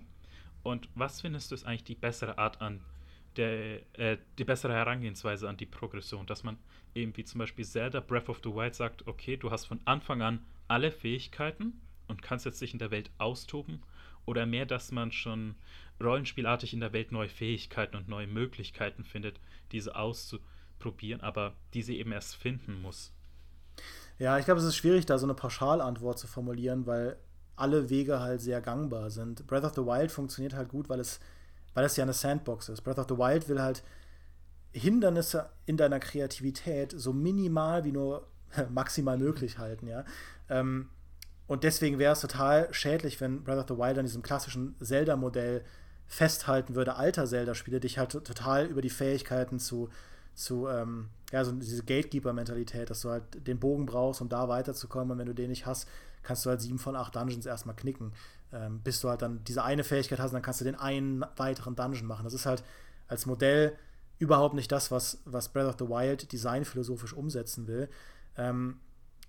Und was findest du ist eigentlich die bessere Art an der, äh, die bessere Herangehensweise an die Progression, dass man eben wie zum Beispiel Zelda Breath of the Wild sagt, okay, du hast von Anfang an alle Fähigkeiten und kannst jetzt dich in der Welt austoben oder mehr, dass man schon rollenspielartig in der Welt neue Fähigkeiten und neue Möglichkeiten findet, diese auszuprobieren, aber diese eben erst finden muss. Ja, ich glaube, es ist schwierig, da so eine Pauschalantwort zu formulieren, weil alle Wege halt sehr gangbar sind. Breath of the Wild funktioniert halt gut, weil es, weil es ja eine Sandbox ist. Breath of the Wild will halt Hindernisse in deiner Kreativität so minimal wie nur maximal möglich halten, ja. Ähm, und deswegen wäre es total schädlich, wenn Breath of the Wild an diesem klassischen Zelda-Modell festhalten würde, alter Zelda-Spiele, dich halt total über die Fähigkeiten zu, zu ähm, ja, so diese Gatekeeper-Mentalität, dass du halt den Bogen brauchst, um da weiterzukommen und wenn du den nicht hast, kannst du halt sieben von acht Dungeons erstmal knicken, ähm, bis du halt dann diese eine Fähigkeit hast und dann kannst du den einen weiteren Dungeon machen. Das ist halt als Modell überhaupt nicht das, was, was Breath of the Wild designphilosophisch umsetzen will. Ähm,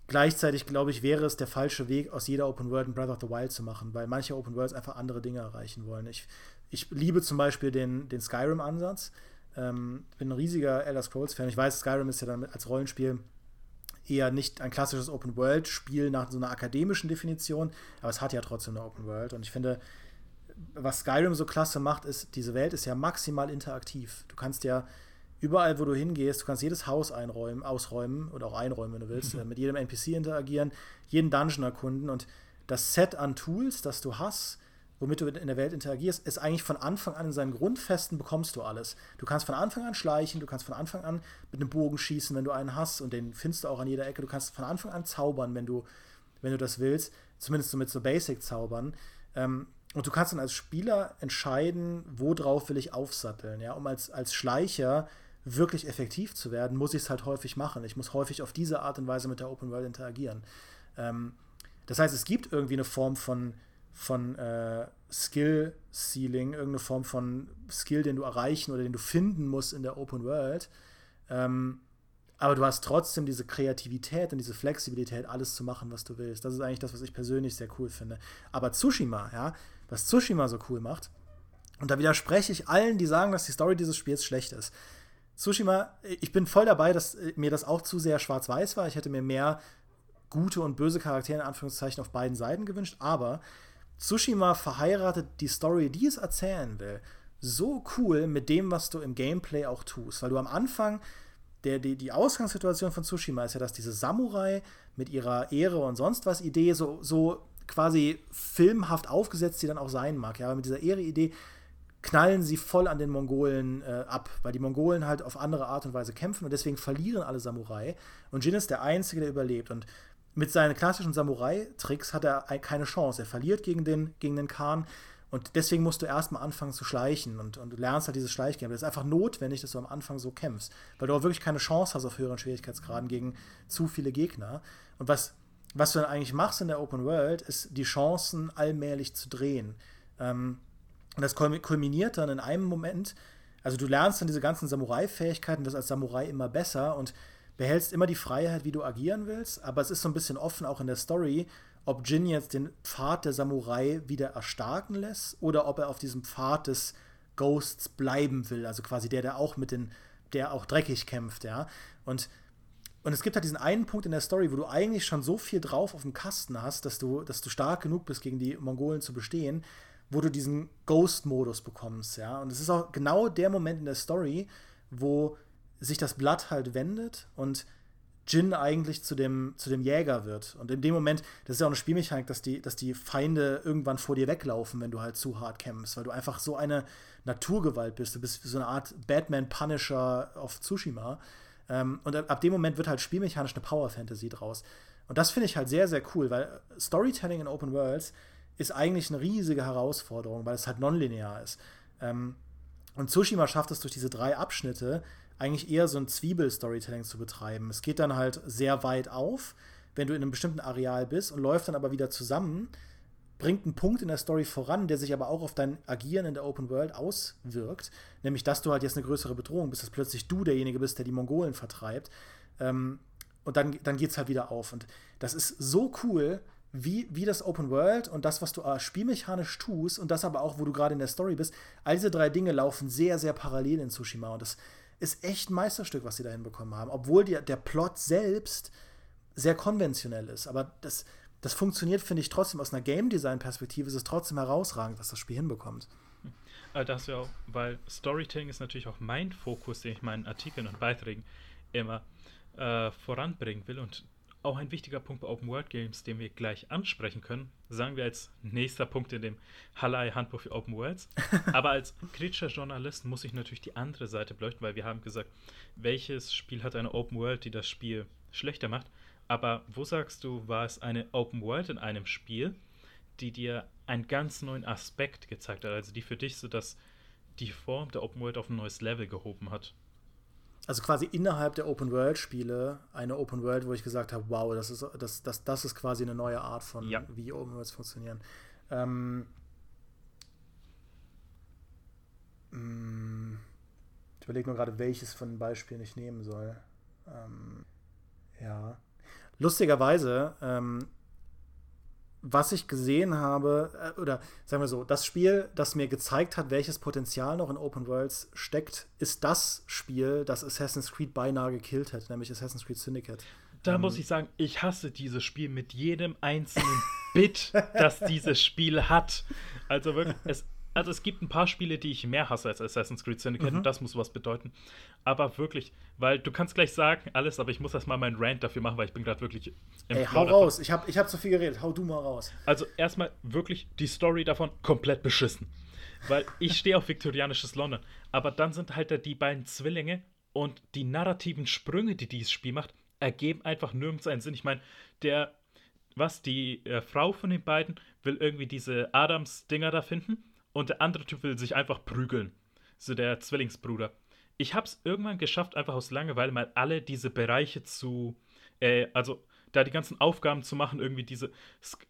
Gleichzeitig, glaube ich, wäre es der falsche Weg, aus jeder Open World ein Breath of the Wild zu machen, weil manche Open Worlds einfach andere Dinge erreichen wollen. Ich, ich liebe zum Beispiel den, den Skyrim-Ansatz. Ähm, bin ein riesiger Elder Scrolls-Fan. Ich weiß, Skyrim ist ja dann als Rollenspiel eher nicht ein klassisches Open World-Spiel nach so einer akademischen Definition, aber es hat ja trotzdem eine Open World. Und ich finde, was Skyrim so klasse macht, ist, diese Welt ist ja maximal interaktiv. Du kannst ja überall, wo du hingehst, du kannst jedes Haus einräumen, ausräumen oder auch einräumen, wenn du willst, mhm. mit jedem NPC interagieren, jeden Dungeon erkunden und das Set an Tools, das du hast, womit du in der Welt interagierst, ist eigentlich von Anfang an in seinen Grundfesten bekommst du alles. Du kannst von Anfang an schleichen, du kannst von Anfang an mit einem Bogen schießen, wenn du einen hast und den findest du auch an jeder Ecke. Du kannst von Anfang an zaubern, wenn du, wenn du das willst, zumindest so mit so Basic-Zaubern. Ähm, und du kannst dann als Spieler entscheiden, worauf will ich aufsatteln. Ja? Um als, als Schleicher wirklich effektiv zu werden, muss ich es halt häufig machen. Ich muss häufig auf diese Art und Weise mit der Open World interagieren. Ähm, das heißt, es gibt irgendwie eine Form von, von äh, Skill Ceiling, irgendeine Form von Skill, den du erreichen oder den du finden musst in der Open World. Ähm, aber du hast trotzdem diese Kreativität und diese Flexibilität, alles zu machen, was du willst. Das ist eigentlich das, was ich persönlich sehr cool finde. Aber Tsushima, ja, was Tsushima so cool macht, und da widerspreche ich allen, die sagen, dass die Story dieses Spiels schlecht ist. Tsushima, ich bin voll dabei, dass äh, mir das auch zu sehr schwarz-weiß war. Ich hätte mir mehr gute und böse Charaktere in Anführungszeichen auf beiden Seiten gewünscht, aber Tsushima verheiratet die Story, die es erzählen will, so cool mit dem, was du im Gameplay auch tust. Weil du am Anfang, der, die, die Ausgangssituation von Tsushima ist ja, dass diese Samurai mit ihrer Ehre und sonst was Idee so, so quasi filmhaft aufgesetzt sie dann auch sein mag. Ja, aber mit dieser Ehre-Idee knallen sie voll an den Mongolen äh, ab, weil die Mongolen halt auf andere Art und Weise kämpfen und deswegen verlieren alle Samurai. Und Jin ist der Einzige, der überlebt. Und mit seinen klassischen Samurai-Tricks hat er keine Chance. Er verliert gegen den, gegen den Khan. Und deswegen musst du erstmal anfangen zu schleichen und, und du lernst halt dieses Schleichgame. Das ist einfach notwendig, dass du am Anfang so kämpfst, weil du auch wirklich keine Chance hast auf höheren Schwierigkeitsgraden gegen zu viele Gegner. Und was, was du dann eigentlich machst in der Open World, ist die Chancen allmählich zu drehen. Ähm, und das kulminiert dann in einem Moment, also du lernst dann diese ganzen Samurai-Fähigkeiten, wirst als Samurai immer besser und behältst immer die Freiheit, wie du agieren willst, aber es ist so ein bisschen offen auch in der Story, ob Jin jetzt den Pfad der Samurai wieder erstarken lässt oder ob er auf diesem Pfad des Ghosts bleiben will, also quasi der, der auch mit den, der auch dreckig kämpft, ja. Und, und es gibt halt diesen einen Punkt in der Story, wo du eigentlich schon so viel drauf auf dem Kasten hast, dass du, dass du stark genug bist, gegen die Mongolen zu bestehen, wo du diesen Ghost-Modus bekommst, ja. Und es ist auch genau der Moment in der Story, wo sich das Blatt halt wendet und Jin eigentlich zu dem, zu dem Jäger wird. Und in dem Moment, das ist ja auch eine Spielmechanik, dass die, dass die Feinde irgendwann vor dir weglaufen, wenn du halt zu hart kämpfst, weil du einfach so eine Naturgewalt bist. Du bist so eine Art Batman-Punisher auf Tsushima. Ähm, und ab dem Moment wird halt spielmechanisch eine Power-Fantasy draus. Und das finde ich halt sehr, sehr cool, weil Storytelling in Open Worlds ist eigentlich eine riesige Herausforderung, weil es halt nonlinear ist. Ähm, und Tsushima schafft es durch diese drei Abschnitte eigentlich eher so ein Zwiebel-Storytelling zu betreiben. Es geht dann halt sehr weit auf, wenn du in einem bestimmten Areal bist und läuft dann aber wieder zusammen, bringt einen Punkt in der Story voran, der sich aber auch auf dein Agieren in der Open World auswirkt. Nämlich, dass du halt jetzt eine größere Bedrohung bist, dass plötzlich du derjenige bist, der die Mongolen vertreibt. Ähm, und dann, dann geht es halt wieder auf. Und das ist so cool, wie, wie das Open World und das, was du äh, spielmechanisch tust und das aber auch, wo du gerade in der Story bist, all diese drei Dinge laufen sehr, sehr parallel in Tsushima und das ist echt ein Meisterstück, was sie da hinbekommen haben, obwohl die, der Plot selbst sehr konventionell ist. Aber das, das funktioniert, finde ich, trotzdem aus einer Game Design-Perspektive, ist es trotzdem herausragend, was das Spiel hinbekommt. Äh, das ja auch, weil Storytelling ist natürlich auch mein Fokus, den ich meinen Artikeln und Beiträgen immer äh, voranbringen will und auch ein wichtiger Punkt bei Open World Games, den wir gleich ansprechen können. Sagen wir als nächster Punkt in dem Hallei Handbuch für Open Worlds. Aber als kritischer Journalist muss ich natürlich die andere Seite beleuchten, weil wir haben gesagt, welches Spiel hat eine Open World, die das Spiel schlechter macht. Aber wo sagst du, war es eine Open World in einem Spiel, die dir einen ganz neuen Aspekt gezeigt hat, also die für dich so dass die Form der Open World auf ein neues Level gehoben hat? Also quasi innerhalb der Open World Spiele eine Open World, wo ich gesagt habe, wow, das ist das, das, das ist quasi eine neue Art von ja. wie Open Worlds funktionieren. Ähm, mm, ich überlege nur gerade, welches von den Beispielen ich nehmen soll. Ähm, ja. Lustigerweise ähm, was ich gesehen habe, äh, oder sagen wir so, das Spiel, das mir gezeigt hat, welches Potenzial noch in Open Worlds steckt, ist das Spiel, das Assassin's Creed beinahe gekillt hat, nämlich Assassin's Creed Syndicate. Da ähm, muss ich sagen, ich hasse dieses Spiel mit jedem einzelnen Bit, das dieses Spiel hat. Also wirklich, es also es gibt ein paar Spiele, die ich mehr hasse als Assassin's Creed Syndicate mhm. und das muss was bedeuten. Aber wirklich, weil du kannst gleich sagen alles, aber ich muss erstmal meinen Rant dafür machen, weil ich bin gerade wirklich im Ey, hau raus. Ich habe ich hab zu viel geredet. Hau du mal raus. Also erstmal wirklich die Story davon komplett beschissen. Weil ich stehe auf viktorianisches London. Aber dann sind halt da die beiden Zwillinge und die narrativen Sprünge, die dieses Spiel macht, ergeben einfach nirgends einen Sinn. Ich meine, der, was, die äh, Frau von den beiden will irgendwie diese Adams-Dinger da finden und der andere Typ will sich einfach prügeln. So der Zwillingsbruder. Ich hab's irgendwann geschafft, einfach aus Langeweile mal alle diese Bereiche zu, äh, also da die ganzen Aufgaben zu machen, irgendwie diese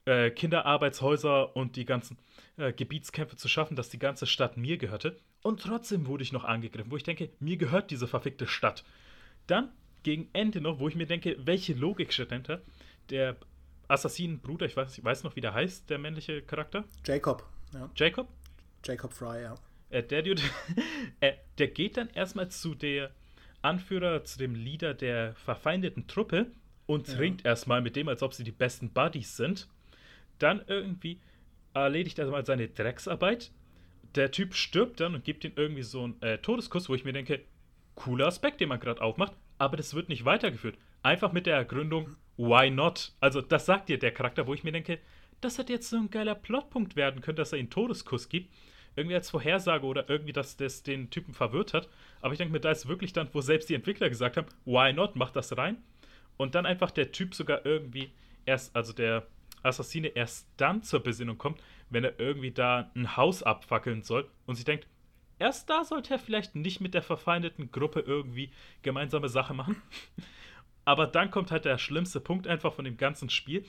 äh, Kinderarbeitshäuser und die ganzen äh, Gebietskämpfe zu schaffen, dass die ganze Stadt mir gehörte. Und trotzdem wurde ich noch angegriffen, wo ich denke, mir gehört diese verfickte Stadt. Dann gegen Ende noch, wo ich mir denke, welche Logik steht dahinter? Der Assassinenbruder, ich weiß, ich weiß noch, wie der heißt, der männliche Charakter. Jacob. Ja. Jacob? Jacob Fry, ja. Äh, der Dude, äh, der geht dann erstmal zu der Anführer, zu dem Leader der verfeindeten Truppe und ja. trinkt erstmal mit dem, als ob sie die besten Buddies sind. Dann irgendwie erledigt er mal seine Drecksarbeit. Der Typ stirbt dann und gibt ihm irgendwie so einen äh, Todeskuss, wo ich mir denke, cooler Aspekt, den man gerade aufmacht, aber das wird nicht weitergeführt. Einfach mit der Ergründung, why not? Also, das sagt dir der Charakter, wo ich mir denke, das hat jetzt so ein geiler Plotpunkt werden können, dass er ihn Todeskuss gibt irgendwie als Vorhersage oder irgendwie, dass das den Typen verwirrt hat. Aber ich denke mir, da ist wirklich dann, wo selbst die Entwickler gesagt haben, why not, mach das rein. Und dann einfach der Typ sogar irgendwie erst, also der Assassine erst dann zur Besinnung kommt, wenn er irgendwie da ein Haus abfackeln soll und sich denkt, erst da sollte er vielleicht nicht mit der verfeindeten Gruppe irgendwie gemeinsame Sache machen. Aber dann kommt halt der schlimmste Punkt einfach von dem ganzen Spiel.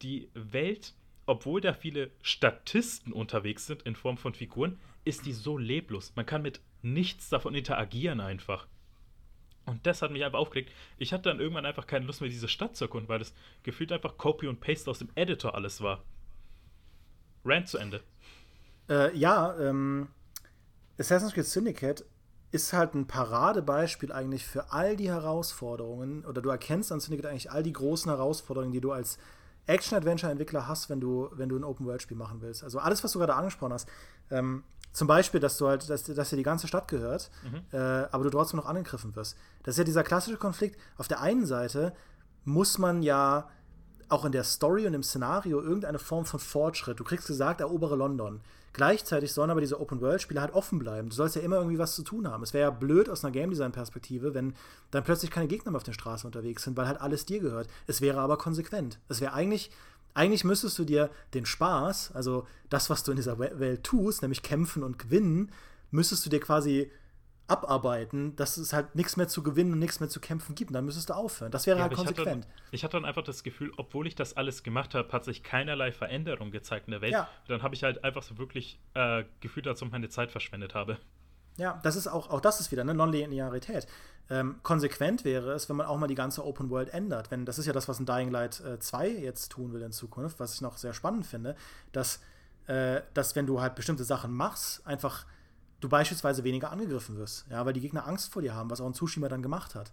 Die Welt obwohl da viele Statisten unterwegs sind in Form von Figuren, ist die so leblos. Man kann mit nichts davon interagieren einfach. Und das hat mich einfach aufgeregt. Ich hatte dann irgendwann einfach keine Lust mehr, diese Stadt zu erkunden, weil es gefühlt einfach Copy und Paste aus dem Editor alles war. Rant zu Ende. Äh, ja, ähm, Assassin's Creed Syndicate ist halt ein Paradebeispiel eigentlich für all die Herausforderungen, oder du erkennst an Syndicate eigentlich all die großen Herausforderungen, die du als Action-Adventure-Entwickler hast, wenn du, wenn du ein Open-World-Spiel machen willst. Also alles, was du gerade angesprochen hast. Ähm, zum Beispiel, dass du halt, dass, dass dir die ganze Stadt gehört, mhm. äh, aber du trotzdem noch angegriffen wirst. Das ist ja dieser klassische Konflikt. Auf der einen Seite muss man ja auch in der Story und im Szenario irgendeine Form von Fortschritt. Du kriegst gesagt, erobere London. Gleichzeitig sollen aber diese Open-World-Spiele halt offen bleiben. Du sollst ja immer irgendwie was zu tun haben. Es wäre ja blöd aus einer Game-Design-Perspektive, wenn dann plötzlich keine Gegner mehr auf der Straße unterwegs sind, weil halt alles dir gehört. Es wäre aber konsequent. Es wäre eigentlich, eigentlich müsstest du dir den Spaß, also das, was du in dieser Welt tust, nämlich kämpfen und gewinnen, müsstest du dir quasi abarbeiten, dass es halt nichts mehr zu gewinnen und nichts mehr zu kämpfen gibt. Und dann müsstest du aufhören. Das wäre ja, halt konsequent. Ich hatte, ich hatte, dann einfach das Gefühl, obwohl ich das alles gemacht habe, hat sich keinerlei Veränderung gezeigt in der Welt. Ja. Dann habe ich halt einfach so wirklich äh, gefühlt, als ob ich meine Zeit verschwendet habe. Ja, das ist auch, auch das ist wieder eine Nonlinearität. Ähm, konsequent wäre es, wenn man auch mal die ganze Open World ändert. Wenn, das ist ja das, was ein Dying Light äh, 2 jetzt tun will in Zukunft, was ich noch sehr spannend finde, dass, äh, dass wenn du halt bestimmte Sachen machst, einfach du beispielsweise weniger angegriffen wirst, ja, weil die Gegner Angst vor dir haben, was auch ein Tsushima dann gemacht hat.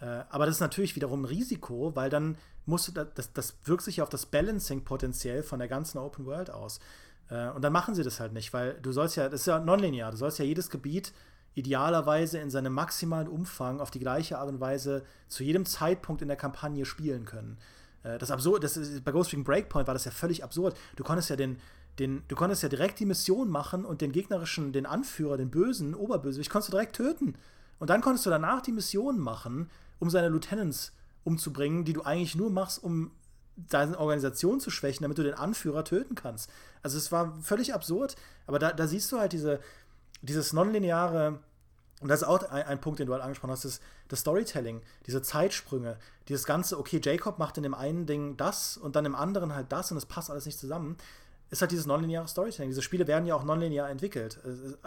Äh, aber das ist natürlich wiederum ein Risiko, weil dann musst du, das, das wirkt sich ja auf das Balancing potenziell von der ganzen Open World aus. Äh, und dann machen sie das halt nicht, weil du sollst ja, das ist ja nonlinear, du sollst ja jedes Gebiet idealerweise in seinem maximalen Umfang auf die gleiche Art und Weise zu jedem Zeitpunkt in der Kampagne spielen können. Äh, das absurd, das ist, bei Ghost Recon Breakpoint war das ja völlig absurd. Du konntest ja den, den, du konntest ja direkt die Mission machen und den gegnerischen, den Anführer, den bösen Oberbösewicht, konntest du direkt töten. Und dann konntest du danach die Mission machen, um seine Lieutenants umzubringen, die du eigentlich nur machst, um deine Organisation zu schwächen, damit du den Anführer töten kannst. Also es war völlig absurd, aber da, da siehst du halt diese, dieses nonlineare, und das ist auch ein, ein, Punkt, den du halt angesprochen hast, ist das Storytelling, diese Zeitsprünge, dieses ganze, okay, Jacob macht in dem einen Ding das und dann im anderen halt das und es passt alles nicht zusammen ist halt dieses nonlineare Storytelling. Diese Spiele werden ja auch nonlinear entwickelt.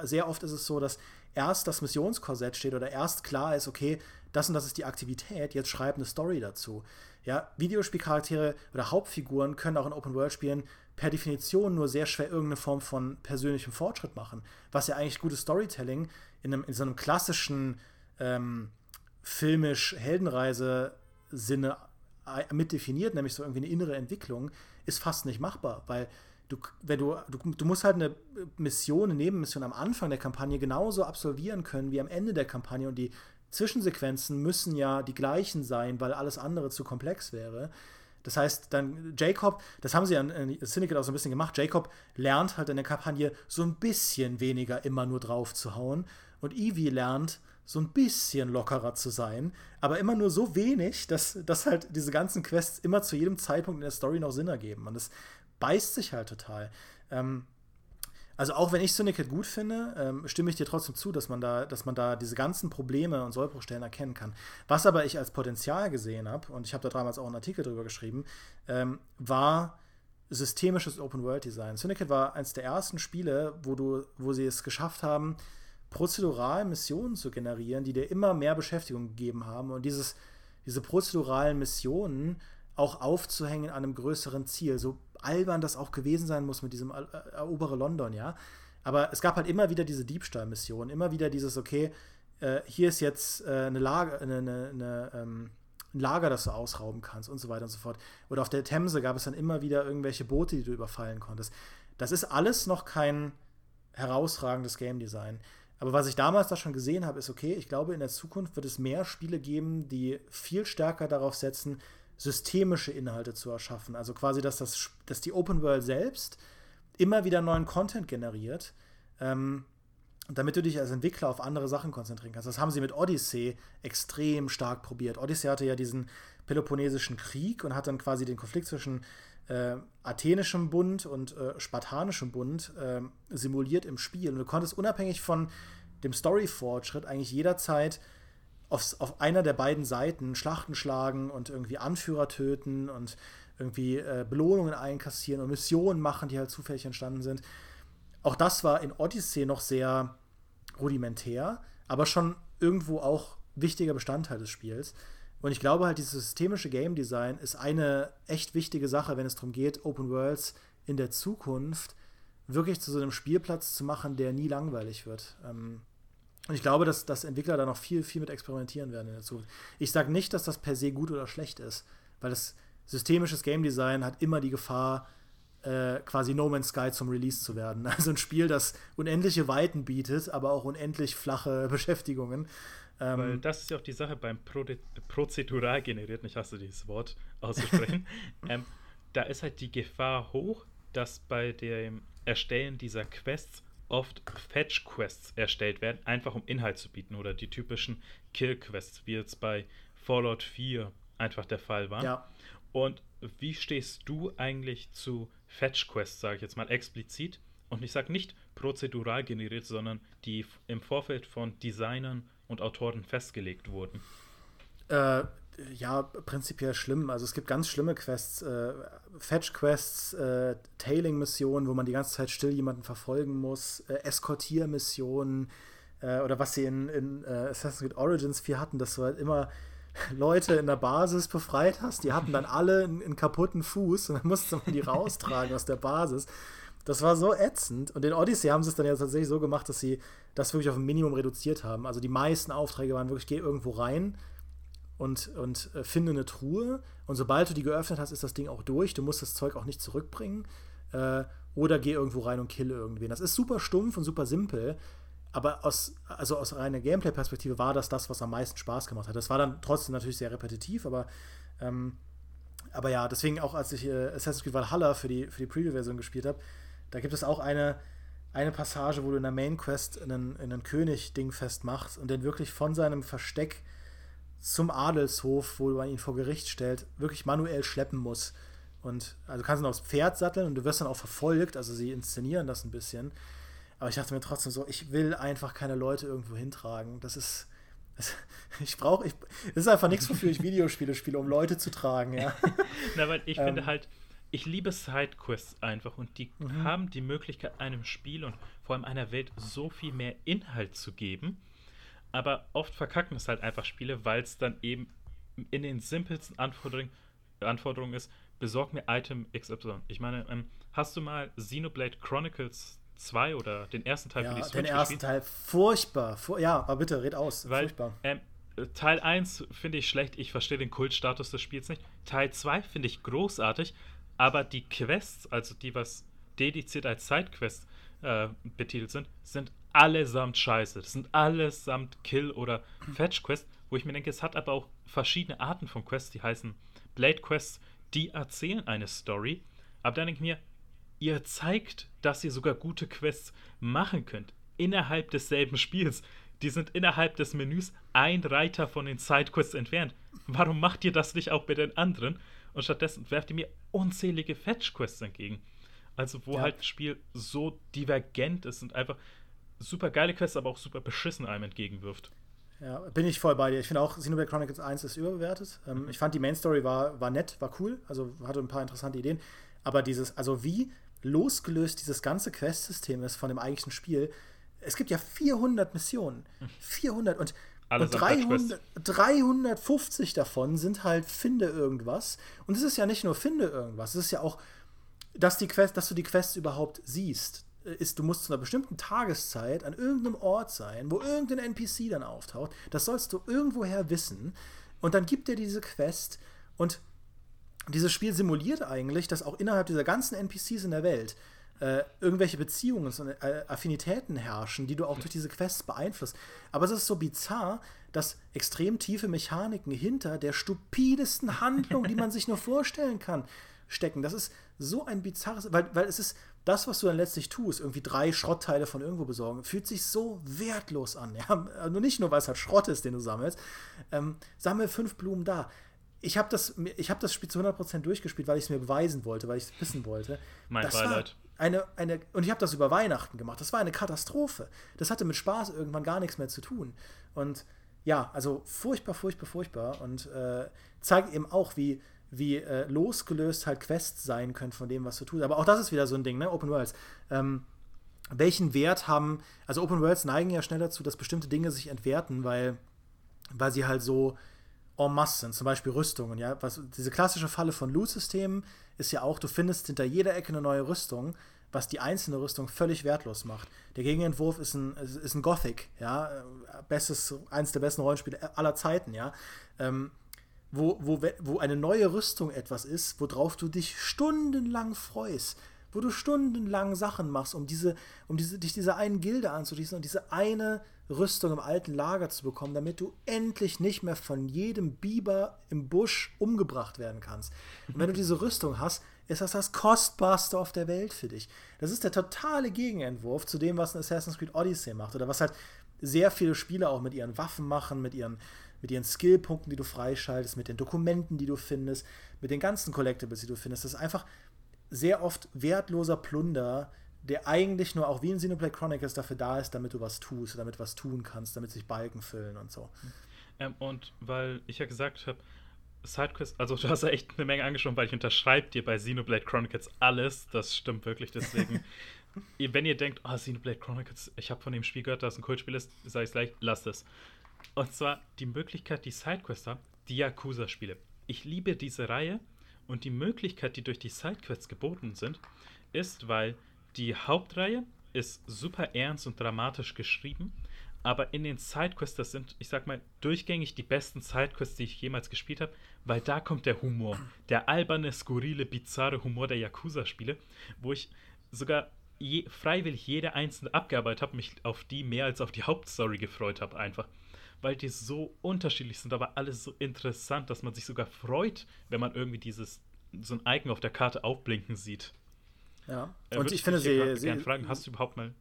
Sehr oft ist es so, dass erst das Missionskorsett steht oder erst klar ist, okay, das und das ist die Aktivität, jetzt schreib eine Story dazu. Ja, Videospielcharaktere oder Hauptfiguren können auch in Open-World-Spielen per Definition nur sehr schwer irgendeine Form von persönlichem Fortschritt machen. Was ja eigentlich gutes Storytelling in, einem, in so einem klassischen ähm, filmisch-Heldenreise-Sinne äh, mit definiert, nämlich so irgendwie eine innere Entwicklung, ist fast nicht machbar, weil du, wenn du, du, du musst halt eine Mission, eine Nebenmission am Anfang der Kampagne genauso absolvieren können wie am Ende der Kampagne und die Zwischensequenzen müssen ja die gleichen sein, weil alles andere zu komplex wäre. Das heißt, dann Jacob, das haben sie ja in Syndicate auch so ein bisschen gemacht, Jacob lernt halt in der Kampagne so ein bisschen weniger immer nur drauf zu hauen und Evie lernt so ein bisschen lockerer zu sein, aber immer nur so wenig, dass, dass halt diese ganzen Quests immer zu jedem Zeitpunkt in der Story noch Sinn ergeben. Und das beißt sich halt total. Ähm, also auch wenn ich Syndicate gut finde, ähm, stimme ich dir trotzdem zu, dass man da, dass man da diese ganzen Probleme und Sollbruchstellen erkennen kann. Was aber ich als Potenzial gesehen habe, und ich habe da damals auch einen Artikel drüber geschrieben, ähm, war systemisches Open World Design. Syndicate war eines der ersten Spiele, wo du, wo sie es geschafft haben, prozedural Missionen zu generieren, die dir immer mehr Beschäftigung gegeben haben und dieses, diese prozeduralen Missionen auch aufzuhängen an einem größeren Ziel. So albern das auch gewesen sein muss mit diesem äh, erobere London, ja. Aber es gab halt immer wieder diese Diebstahlmissionen, immer wieder dieses, okay, äh, hier ist jetzt äh, eine Lager, eine, eine, eine ähm, ein Lager, das du ausrauben kannst und so weiter und so fort. Oder auf der Themse gab es dann immer wieder irgendwelche Boote, die du überfallen konntest. Das ist alles noch kein herausragendes Game Design. Aber was ich damals da schon gesehen habe, ist, okay, ich glaube, in der Zukunft wird es mehr Spiele geben, die viel stärker darauf setzen, systemische Inhalte zu erschaffen. Also quasi, dass, das, dass die Open World selbst immer wieder neuen Content generiert, ähm, damit du dich als Entwickler auf andere Sachen konzentrieren kannst. Das haben sie mit Odyssey extrem stark probiert. Odyssey hatte ja diesen Peloponnesischen Krieg und hat dann quasi den Konflikt zwischen äh, athenischem Bund und äh, spartanischem Bund äh, simuliert im Spiel. Und du konntest unabhängig von dem Story-Fortschritt eigentlich jederzeit aufs, auf einer der beiden Seiten Schlachten schlagen und irgendwie Anführer töten und irgendwie äh, Belohnungen einkassieren und Missionen machen, die halt zufällig entstanden sind. Auch das war in Odyssey noch sehr rudimentär, aber schon irgendwo auch wichtiger Bestandteil des Spiels. Und ich glaube halt, dieses systemische Game Design ist eine echt wichtige Sache, wenn es darum geht, Open Worlds in der Zukunft wirklich zu so einem Spielplatz zu machen, der nie langweilig wird. Ähm, und ich glaube, dass, dass Entwickler da noch viel, viel mit experimentieren werden in der Zukunft. Ich sage nicht, dass das per se gut oder schlecht ist, weil das systemisches Game Design hat immer die Gefahr, äh, quasi No Man's Sky zum Release zu werden. Also ein Spiel, das unendliche Weiten bietet, aber auch unendlich flache Beschäftigungen. Ähm, Weil das ist ja auch die Sache beim Pro prozedural generierten, ich hasse dieses Wort auszusprechen. ähm, da ist halt die Gefahr hoch, dass bei dem Erstellen dieser Quests oft Fetch-Quests erstellt werden, einfach um Inhalt zu bieten oder die typischen Kill-Quests, wie jetzt bei Fallout 4 einfach der Fall war. Ja. Und wie stehst du eigentlich zu Fetch-Quests, sage ich jetzt mal explizit? Und ich sage nicht prozedural generiert, sondern die im Vorfeld von Designern und Autoren festgelegt wurden. Äh, ja, prinzipiell schlimm. Also es gibt ganz schlimme Quests, äh, Fetch-Quests, äh, Tailing-Missionen, wo man die ganze Zeit still jemanden verfolgen muss, äh, Eskortiermissionen, äh, oder was sie in, in äh, Assassin's Creed Origins 4 hatten, dass du halt immer Leute in der Basis befreit hast, die hatten dann alle einen, einen kaputten Fuß und dann musste man die raustragen aus der Basis. Das war so ätzend. Und in Odyssey haben sie es dann ja tatsächlich so gemacht, dass sie das wirklich auf ein Minimum reduziert haben. Also die meisten Aufträge waren wirklich, geh irgendwo rein und, und äh, finde eine Truhe. Und sobald du die geöffnet hast, ist das Ding auch durch. Du musst das Zeug auch nicht zurückbringen. Äh, oder geh irgendwo rein und kill irgendwen. Das ist super stumpf und super simpel. Aber aus, also aus reiner Gameplay-Perspektive war das das, was am meisten Spaß gemacht hat. Das war dann trotzdem natürlich sehr repetitiv, aber, ähm, aber ja, deswegen auch, als ich äh, Assassin's Creed Valhalla für die, für die Preview-Version gespielt habe, da gibt es auch eine, eine Passage, wo du in der Main Quest einen, einen König-Ding festmachst und den wirklich von seinem Versteck zum Adelshof, wo man ihn vor Gericht stellt, wirklich manuell schleppen muss. Und also du kannst ihn aufs Pferd satteln und du wirst dann auch verfolgt, also sie inszenieren das ein bisschen. Aber ich dachte mir trotzdem so, ich will einfach keine Leute irgendwo hintragen. Das ist. Das, ich brauche. Ich, das ist einfach nichts, wofür ich Videospiele spiele, um Leute zu tragen, ja. Na, weil ich ähm, finde halt, ich liebe Sidequests einfach und die mhm. haben die Möglichkeit, einem Spiel und vor allem einer Welt so viel mehr Inhalt zu geben. Aber oft verkacken es halt einfach Spiele, weil es dann eben in den simpelsten Anforderungen, Anforderungen ist, besorg mir Item XY. Ich meine, ähm, hast du mal Xenoblade Chronicles 2 oder den ersten Teil ja, für die Switch den ersten gespielt? Teil, furchtbar. Fur ja, aber bitte, red aus. Weil, furchtbar. Ähm, Teil 1 finde ich schlecht, ich verstehe den Kultstatus des Spiels nicht. Teil 2 finde ich großartig, aber die Quests, also die, was dediziert als Sidequests äh, betitelt sind, sind allesamt scheiße. Das sind allesamt Kill- oder Fetch-Quests, wo ich mir denke, es hat aber auch verschiedene Arten von Quests, die heißen Blade-Quests, die erzählen eine Story. Aber dann denke ich mir, ihr zeigt, dass ihr sogar gute Quests machen könnt. Innerhalb desselben Spiels. Die sind innerhalb des Menüs ein Reiter von den Sidequests entfernt. Warum macht ihr das nicht auch bei den anderen? Und stattdessen werft ihr mir unzählige Fetch-Quests entgegen. Also, wo ja. halt das Spiel so divergent ist und einfach super geile Quests, aber auch super beschissen einem entgegenwirft. Ja, bin ich voll bei dir. Ich finde auch, Xenoblade Chronicles 1 ist überbewertet. Ähm, mhm. ich fand die Main Story war, war nett, war cool, also hatte ein paar interessante Ideen. Aber dieses, also wie losgelöst dieses ganze Quest-System ist von dem eigentlichen Spiel. Es gibt ja 400 Missionen. 400 und, und 300, 350 davon sind halt finde irgendwas. Und es ist ja nicht nur finde irgendwas, es ist ja auch, dass, die Quest, dass du die Quests überhaupt siehst. Ist, du musst zu einer bestimmten Tageszeit an irgendeinem Ort sein, wo irgendein NPC dann auftaucht. Das sollst du irgendwoher wissen. Und dann gibt dir diese Quest und dieses Spiel simuliert eigentlich, dass auch innerhalb dieser ganzen NPCs in der Welt äh, irgendwelche Beziehungen und äh, Affinitäten herrschen, die du auch durch diese Quests beeinflusst. Aber es ist so bizarr, dass extrem tiefe Mechaniken hinter der stupidesten Handlung, die man sich nur vorstellen kann, stecken. Das ist so ein bizarres, weil, weil es ist das, was du dann letztlich tust, irgendwie drei Schrottteile von irgendwo besorgen, fühlt sich so wertlos an. Ja? Also nicht nur, weil es halt Schrott ist, den du sammelst. Ähm, sammel fünf Blumen da ich habe das, hab das Spiel zu 100% durchgespielt, weil ich es mir beweisen wollte, weil ich es wissen wollte. Mein das Beileid. Eine, eine, und ich habe das über Weihnachten gemacht. Das war eine Katastrophe. Das hatte mit Spaß irgendwann gar nichts mehr zu tun. Und ja, also furchtbar, furchtbar, furchtbar. Und äh, zeigt eben auch, wie, wie äh, losgelöst halt Quests sein können von dem, was du tust. Aber auch das ist wieder so ein Ding, ne? Open Worlds. Ähm, welchen Wert haben, also Open Worlds neigen ja schnell dazu, dass bestimmte Dinge sich entwerten, weil, weil sie halt so en masse sind, zum Beispiel Rüstungen. Ja? Was, diese klassische Falle von Loot-Systemen ist ja auch, du findest hinter jeder Ecke eine neue Rüstung, was die einzelne Rüstung völlig wertlos macht. Der Gegenentwurf ist ein, ist ein Gothic, ja, bestes, eins der besten Rollenspiele aller Zeiten, ja. Ähm, wo, wo, wo eine neue Rüstung etwas ist, worauf du dich stundenlang freust, wo du stundenlang Sachen machst, um diese, um diese, dich dieser einen Gilde anzuschließen und diese eine Rüstung im alten Lager zu bekommen, damit du endlich nicht mehr von jedem Biber im Busch umgebracht werden kannst. Und wenn du diese Rüstung hast, ist das das kostbarste auf der Welt für dich. Das ist der totale Gegenentwurf zu dem, was ein Assassin's Creed Odyssey macht oder was halt sehr viele Spieler auch mit ihren Waffen machen, mit ihren, mit ihren Skillpunkten, die du freischaltest, mit den Dokumenten, die du findest, mit den ganzen Collectibles, die du findest. Das ist einfach sehr oft wertloser Plunder, der eigentlich nur auch wie in Xenoblade Chronicles dafür da ist, damit du was tust, damit du was tun kannst, damit sich Balken füllen und so. Ähm, und weil ich ja gesagt habe, Sidequest, also du hast ja echt eine Menge angeschaut, weil ich unterschreibe dir bei Xenoblade Chronicles alles. Das stimmt wirklich, deswegen. wenn ihr denkt, oh, Xenoblade Chronicles, ich habe von dem Spiel gehört, dass es ein Kultspiel ist, sage ich gleich, lasst es. Und zwar die Möglichkeit, die Sidequests haben, die Yakuza-Spiele. Ich liebe diese Reihe und die Möglichkeit, die durch die Sidequests geboten sind, ist, weil die Hauptreihe ist super ernst und dramatisch geschrieben, aber in den Sidequests, das sind, ich sag mal, durchgängig die besten Sidequests, die ich jemals gespielt habe, weil da kommt der Humor, der alberne, skurrile, bizarre Humor der Yakuza-Spiele, wo ich sogar je, freiwillig jede einzelne abgearbeitet habe, mich auf die mehr als auf die Hauptstory gefreut habe, einfach. Weil die so unterschiedlich sind, aber alles so interessant, dass man sich sogar freut, wenn man irgendwie dieses, so ein Icon auf der Karte aufblinken sieht. Ja, äh, und ich finde sie. sie gerne fragen, hast du überhaupt mal.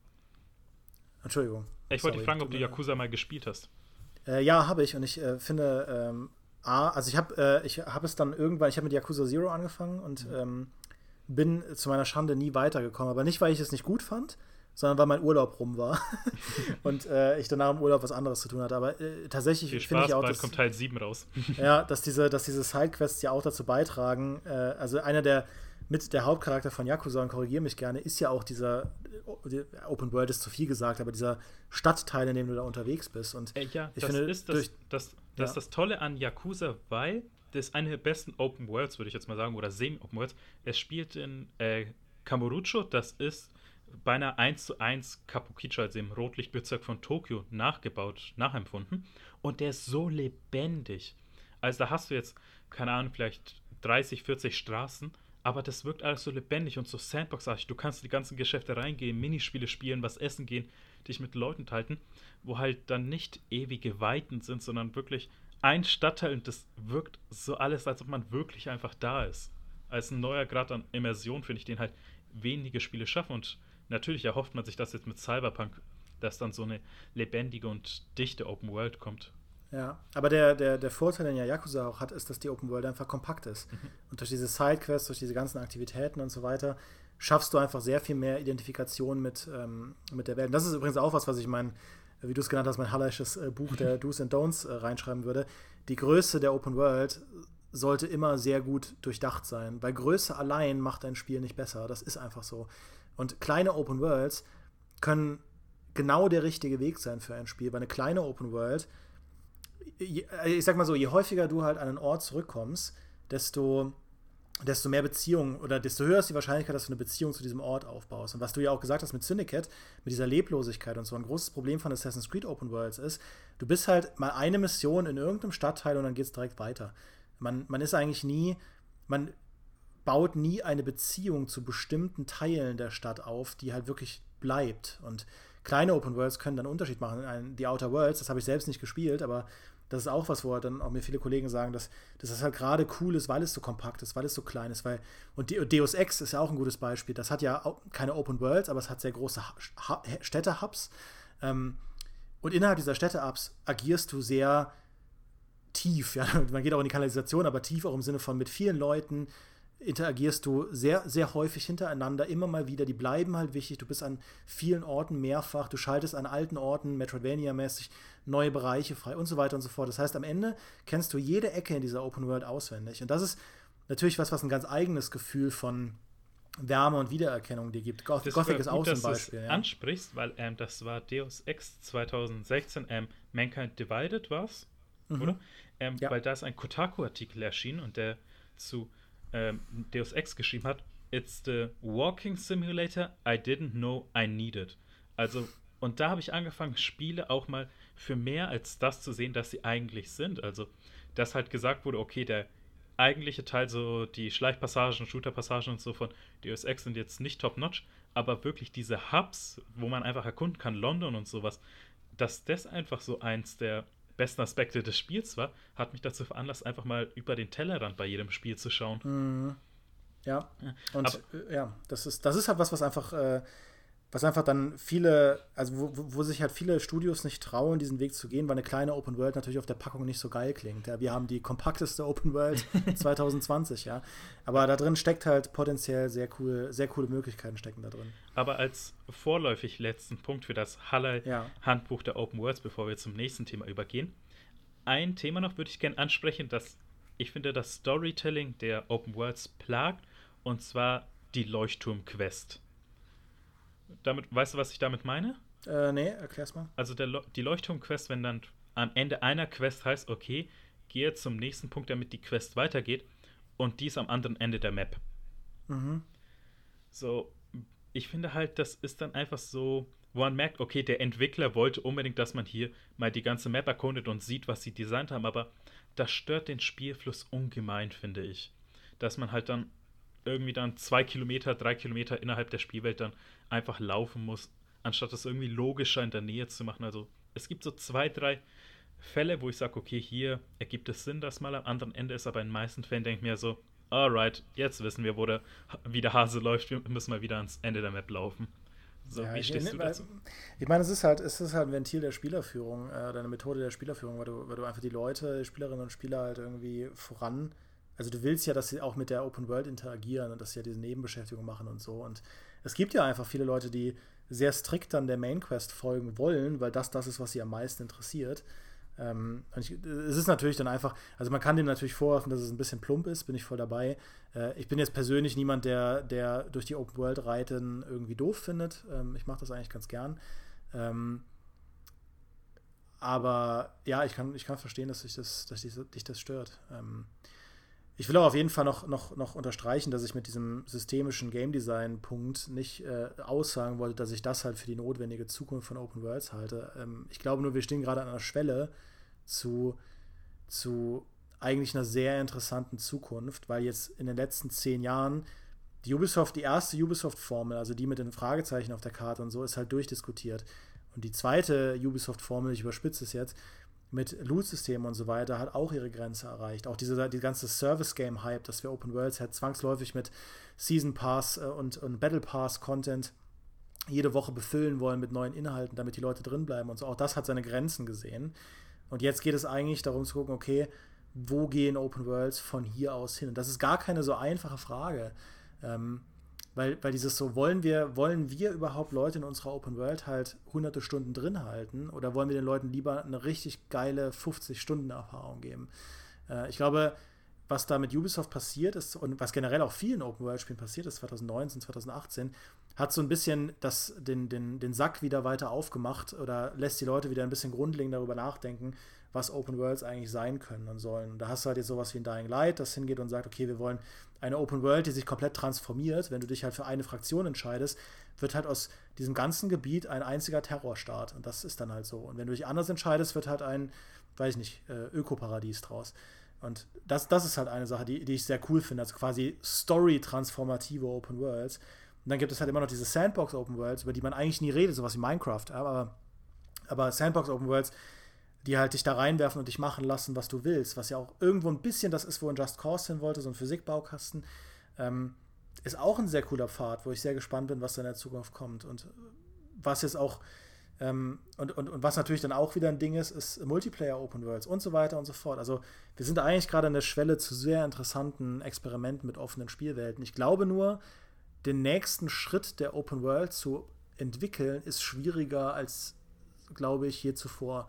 Entschuldigung. Ich wollte dich fragen, ob du Yakuza mal gespielt hast. Äh, ja, habe ich. Und ich äh, finde, ähm, A, also ich habe äh, hab es dann irgendwann, ich habe mit Yakuza Zero angefangen und mhm. ähm, bin zu meiner Schande nie weitergekommen. Aber nicht, weil ich es nicht gut fand, sondern weil mein Urlaub rum war und äh, ich danach im Urlaub was anderes zu tun hatte. Aber äh, tatsächlich finde ich auch, bald dass, kommt Teil 7 raus. ja, dass diese, dass diese Sidequests ja auch dazu beitragen. Äh, also einer der mit der Hauptcharakter von Yakuza, und korrigiere mich gerne, ist ja auch dieser Open World ist zu viel gesagt, aber dieser Stadtteil, in dem du da unterwegs bist. Und äh, ja, ich das finde, ist das, durch, das, das, ja. das Tolle an Yakuza, weil das ist eine der besten Open Worlds, würde ich jetzt mal sagen, oder Semi-Open Worlds. Es spielt in äh, Kamurocho, das ist beinahe 1 zu 1 Kabukicho, also im Rotlichtbezirk von Tokio, nachgebaut, nachempfunden. Und der ist so lebendig. Also da hast du jetzt, keine Ahnung, vielleicht 30, 40 Straßen aber das wirkt alles so lebendig und so Sandbox-artig. Du kannst in die ganzen Geschäfte reingehen, Minispiele spielen, was essen gehen, dich mit Leuten halten, wo halt dann nicht ewige Weiten sind, sondern wirklich ein Stadtteil und das wirkt so alles, als ob man wirklich einfach da ist. Als ein neuer Grad an Immersion finde ich den halt wenige Spiele schaffen und natürlich erhofft man sich das jetzt mit Cyberpunk, dass dann so eine lebendige und dichte Open World kommt. Ja, aber der, der, der Vorteil, den ja Yakuza auch hat, ist, dass die Open World einfach kompakt ist. Mhm. Und durch diese Sidequests, durch diese ganzen Aktivitäten und so weiter, schaffst du einfach sehr viel mehr Identifikation mit, ähm, mit der Welt. Und das ist übrigens auch was, was ich mein, wie du es genannt hast, mein halleisches äh, Buch der Do's and Don'ts äh, reinschreiben würde. Die Größe der Open World sollte immer sehr gut durchdacht sein, weil Größe allein macht ein Spiel nicht besser. Das ist einfach so. Und kleine Open Worlds können genau der richtige Weg sein für ein Spiel, weil eine kleine Open World äh, ich sag mal so, je häufiger du halt an einen Ort zurückkommst, desto, desto mehr Beziehungen oder desto höher ist die Wahrscheinlichkeit, dass du eine Beziehung zu diesem Ort aufbaust. Und was du ja auch gesagt hast mit Syndicate, mit dieser Leblosigkeit und so, ein großes Problem von Assassin's Creed Open Worlds ist, du bist halt mal eine Mission in irgendeinem Stadtteil und dann geht es direkt weiter. Man, man ist eigentlich nie, man baut nie eine Beziehung zu bestimmten Teilen der Stadt auf, die halt wirklich bleibt. Und kleine Open Worlds können dann einen Unterschied machen. Die Outer Worlds, das habe ich selbst nicht gespielt, aber das ist auch was, wo dann auch mir viele Kollegen sagen, dass, dass das halt gerade cool ist, weil es so kompakt ist, weil es so klein ist. Weil, und Deus Ex ist ja auch ein gutes Beispiel. Das hat ja keine Open Worlds, aber es hat sehr große Städte-Hubs. Ähm, und innerhalb dieser Städte-Hubs agierst du sehr tief. Ja? Man geht auch in die Kanalisation, aber tief auch im Sinne von mit vielen Leuten, interagierst du sehr, sehr häufig hintereinander, immer mal wieder. Die bleiben halt wichtig. Du bist an vielen Orten mehrfach. Du schaltest an alten Orten, Metroidvania-mäßig, neue Bereiche frei und so weiter und so fort. Das heißt, am Ende kennst du jede Ecke in dieser Open World auswendig. Und das ist natürlich was, was ein ganz eigenes Gefühl von Wärme und Wiedererkennung dir gibt. Goth Gothic ist auch zum Beispiel. Ja. ansprichst, weil ähm, das war Deus Ex 2016, ähm, Mankind Divided war es, mhm. oder? Ähm, ja. Weil da ist ein Kotaku-Artikel erschienen und der zu ähm, Deus Ex geschrieben hat, It's the walking simulator I didn't know I needed. Also, und da habe ich angefangen, Spiele auch mal für mehr als das zu sehen, das sie eigentlich sind. Also, dass halt gesagt wurde, okay, der eigentliche Teil, so die Schleichpassagen, Shooterpassagen und so von Deus Ex sind jetzt nicht top-notch, aber wirklich diese Hubs, wo man einfach erkunden kann, London und sowas, dass das einfach so eins der besten Aspekte des Spiels war, hat mich dazu veranlasst, einfach mal über den Tellerrand bei jedem Spiel zu schauen. Mhm. Ja, und Aber, äh, ja, das ist, das ist halt was, was einfach äh, was einfach dann viele, also wo, wo, sich halt viele Studios nicht trauen, diesen Weg zu gehen, weil eine kleine Open World natürlich auf der Packung nicht so geil klingt. Ja, wir haben die kompakteste Open World 2020, ja. Aber da drin steckt halt potenziell sehr cool, sehr coole Möglichkeiten stecken da drin. Aber als vorläufig letzten Punkt für das Halle-Handbuch ja. der Open Worlds, bevor wir zum nächsten Thema übergehen, ein Thema noch würde ich gerne ansprechen, das ich finde das Storytelling der Open Worlds plagt und zwar die Leuchtturm-Quest. Damit, weißt du, was ich damit meine? Äh, nee, erklär's mal. Also der, die Leuchtturm-Quest, wenn dann am Ende einer Quest heißt, okay, gehe zum nächsten Punkt, damit die Quest weitergeht und dies am anderen Ende der Map. Mhm. So, ich finde halt, das ist dann einfach so, wo man merkt, okay, der Entwickler wollte unbedingt, dass man hier mal die ganze Map erkundet und sieht, was sie designt haben, aber das stört den Spielfluss ungemein, finde ich. Dass man halt dann irgendwie dann zwei Kilometer, drei Kilometer innerhalb der Spielwelt dann einfach laufen muss, anstatt das irgendwie logischer in der Nähe zu machen. Also es gibt so zwei, drei Fälle, wo ich sage, okay, hier ergibt es Sinn, dass mal am anderen Ende ist, aber in den meisten Fällen denke ich mir so, alright, jetzt wissen wir, wo der, wie der Hase läuft, wir müssen mal wieder ans Ende der Map laufen. So, ja, wie stehst ich, du dazu? Ich meine, es ist halt, es ist halt ein Ventil der Spielerführung, äh, deine Methode der Spielerführung, weil du, weil du einfach die Leute, die Spielerinnen und Spieler halt irgendwie voran. Also du willst ja, dass sie auch mit der Open World interagieren und dass sie ja diese Nebenbeschäftigung machen und so. Und es gibt ja einfach viele Leute, die sehr strikt dann der Main Quest folgen wollen, weil das das ist, was sie am meisten interessiert. Ähm, ich, es ist natürlich dann einfach, also man kann dem natürlich vorwerfen, dass es ein bisschen plump ist, bin ich voll dabei. Äh, ich bin jetzt persönlich niemand, der, der durch die Open World Reiten irgendwie doof findet. Ähm, ich mache das eigentlich ganz gern. Ähm, aber ja, ich kann, ich kann verstehen, dass, ich das, dass dich, dich das stört. Ähm, ich will auch auf jeden Fall noch, noch, noch unterstreichen, dass ich mit diesem systemischen Game Design-Punkt nicht äh, aussagen wollte, dass ich das halt für die notwendige Zukunft von Open Worlds halte. Ähm, ich glaube nur, wir stehen gerade an einer Schwelle zu, zu eigentlich einer sehr interessanten Zukunft, weil jetzt in den letzten zehn Jahren die Ubisoft, die erste Ubisoft-Formel, also die mit den Fragezeichen auf der Karte und so, ist halt durchdiskutiert. Und die zweite Ubisoft-Formel, ich überspitze es jetzt, mit Loot-Systemen und so weiter hat auch ihre Grenze erreicht. Auch diese die ganze Service-Game-Hype, dass wir Open Worlds halt zwangsläufig mit Season Pass äh, und, und Battle Pass-Content jede Woche befüllen wollen mit neuen Inhalten, damit die Leute drinbleiben und so. Auch das hat seine Grenzen gesehen. Und jetzt geht es eigentlich darum zu gucken, okay, wo gehen Open Worlds von hier aus hin? Und das ist gar keine so einfache Frage. Ähm, weil, weil dieses so, wollen wir, wollen wir überhaupt Leute in unserer Open World halt hunderte Stunden drin halten oder wollen wir den Leuten lieber eine richtig geile 50-Stunden-Erfahrung geben? Äh, ich glaube, was da mit Ubisoft passiert ist und was generell auch vielen Open World Spielen passiert ist, 2019, 2018, hat so ein bisschen das, den, den, den Sack wieder weiter aufgemacht oder lässt die Leute wieder ein bisschen grundlegend darüber nachdenken, was Open Worlds eigentlich sein können und sollen. Und da hast du halt jetzt sowas wie ein Dying Light, das hingeht und sagt, okay, wir wollen eine Open World, die sich komplett transformiert. Wenn du dich halt für eine Fraktion entscheidest, wird halt aus diesem ganzen Gebiet ein einziger Terrorstaat. Und das ist dann halt so. Und wenn du dich anders entscheidest, wird halt ein, weiß ich nicht, äh, Ökoparadies draus. Und das, das ist halt eine Sache, die, die ich sehr cool finde. Also quasi Story-transformative Open Worlds. Und dann gibt es halt immer noch diese Sandbox Open Worlds, über die man eigentlich nie redet, sowas wie Minecraft. Aber, aber Sandbox Open Worlds die halt dich da reinwerfen und dich machen lassen, was du willst, was ja auch irgendwo ein bisschen das ist, wo ein Just Cause hin wollte, so ein Physikbaukasten, ähm, ist auch ein sehr cooler Pfad, wo ich sehr gespannt bin, was da in der Zukunft kommt. Und was jetzt auch, ähm, und, und, und was natürlich dann auch wieder ein Ding ist, ist Multiplayer Open Worlds und so weiter und so fort. Also wir sind eigentlich gerade an der Schwelle zu sehr interessanten Experimenten mit offenen Spielwelten. Ich glaube nur, den nächsten Schritt der Open World zu entwickeln, ist schwieriger als, glaube ich, je zuvor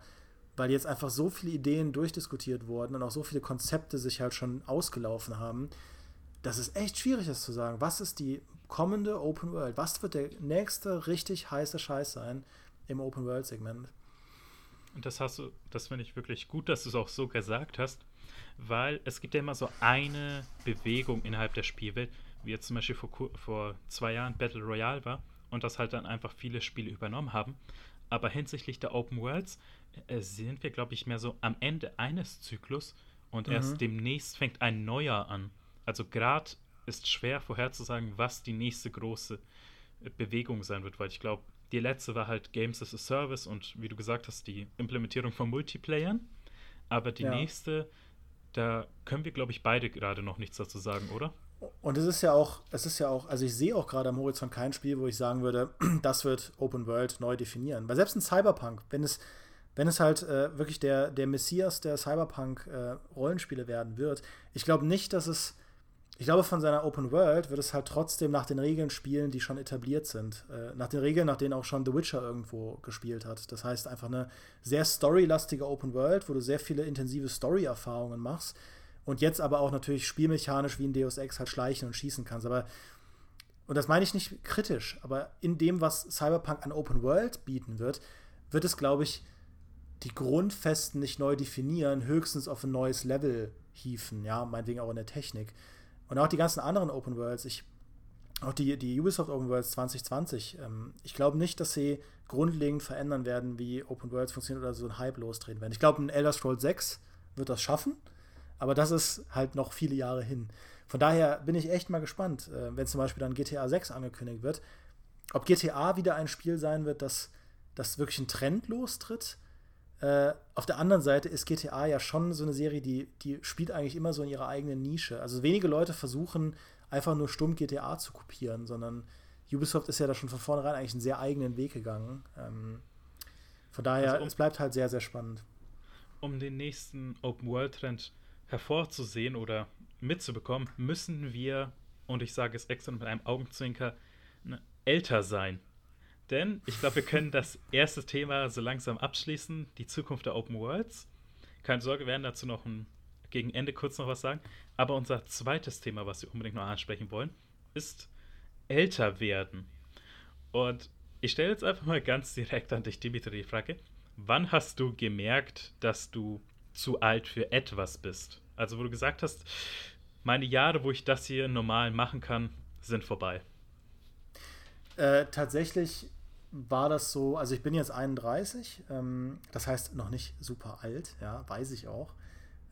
weil jetzt einfach so viele Ideen durchdiskutiert wurden und auch so viele Konzepte sich halt schon ausgelaufen haben, dass es echt schwierig ist zu sagen, was ist die kommende Open World? Was wird der nächste richtig heiße Scheiß sein im Open World Segment? Und das hast du, das finde ich wirklich gut, dass du es auch so gesagt hast, weil es gibt ja immer so eine Bewegung innerhalb der Spielwelt, wie jetzt zum Beispiel vor, vor zwei Jahren Battle Royale war und das halt dann einfach viele Spiele übernommen haben. Aber hinsichtlich der Open Worlds äh, sind wir, glaube ich, mehr so am Ende eines Zyklus und mhm. erst demnächst fängt ein neuer an. Also gerade ist schwer vorherzusagen, was die nächste große äh, Bewegung sein wird, weil ich glaube, die letzte war halt Games as a Service und wie du gesagt hast, die Implementierung von Multiplayern. Aber die ja. nächste, da können wir, glaube ich, beide gerade noch nichts dazu sagen, oder? Und es ist ja auch, es ist ja auch, also ich sehe auch gerade am Horizont kein Spiel, wo ich sagen würde, das wird Open World neu definieren. Weil selbst ein Cyberpunk, wenn es wenn es halt äh, wirklich der, der Messias der Cyberpunk-Rollenspiele äh, werden wird, ich glaube nicht, dass es. Ich glaube, von seiner Open World wird es halt trotzdem nach den Regeln spielen, die schon etabliert sind. Äh, nach den Regeln, nach denen auch schon The Witcher irgendwo gespielt hat. Das heißt, einfach eine sehr storylastige Open World, wo du sehr viele intensive Story-Erfahrungen machst und jetzt aber auch natürlich spielmechanisch wie in Deus Ex halt schleichen und schießen kannst. Aber, und das meine ich nicht kritisch, aber in dem, was Cyberpunk an Open World bieten wird, wird es, glaube ich, die Grundfesten nicht neu definieren, höchstens auf ein neues Level hieven, ja, meinetwegen auch in der Technik. Und auch die ganzen anderen Open Worlds, ich, auch die, die Ubisoft Open Worlds 2020, ähm, ich glaube nicht, dass sie grundlegend verändern werden, wie Open Worlds funktionieren oder so ein Hype losdrehen werden. Ich glaube, ein Elder Scrolls 6 wird das schaffen, aber das ist halt noch viele Jahre hin. Von daher bin ich echt mal gespannt, äh, wenn zum Beispiel dann GTA 6 angekündigt wird, ob GTA wieder ein Spiel sein wird, das, das wirklich einen Trend lostritt äh, auf der anderen Seite ist GTA ja schon so eine Serie, die, die spielt eigentlich immer so in ihrer eigenen Nische. Also wenige Leute versuchen einfach nur stumm GTA zu kopieren, sondern Ubisoft ist ja da schon von vornherein eigentlich einen sehr eigenen Weg gegangen. Ähm, von daher, also um, es bleibt halt sehr, sehr spannend. Um den nächsten Open-World-Trend hervorzusehen oder mitzubekommen, müssen wir, und ich sage es extra mit einem Augenzwinker, ne, älter sein. Denn ich glaube, wir können das erste Thema so langsam abschließen, die Zukunft der Open Worlds. Keine Sorge, wir werden dazu noch ein, gegen Ende kurz noch was sagen. Aber unser zweites Thema, was wir unbedingt noch ansprechen wollen, ist älter werden. Und ich stelle jetzt einfach mal ganz direkt an dich, Dimitri, die Frage: Wann hast du gemerkt, dass du zu alt für etwas bist? Also, wo du gesagt hast, meine Jahre, wo ich das hier normal machen kann, sind vorbei. Äh, tatsächlich war das so, also ich bin jetzt 31, ähm, das heißt noch nicht super alt, ja, weiß ich auch.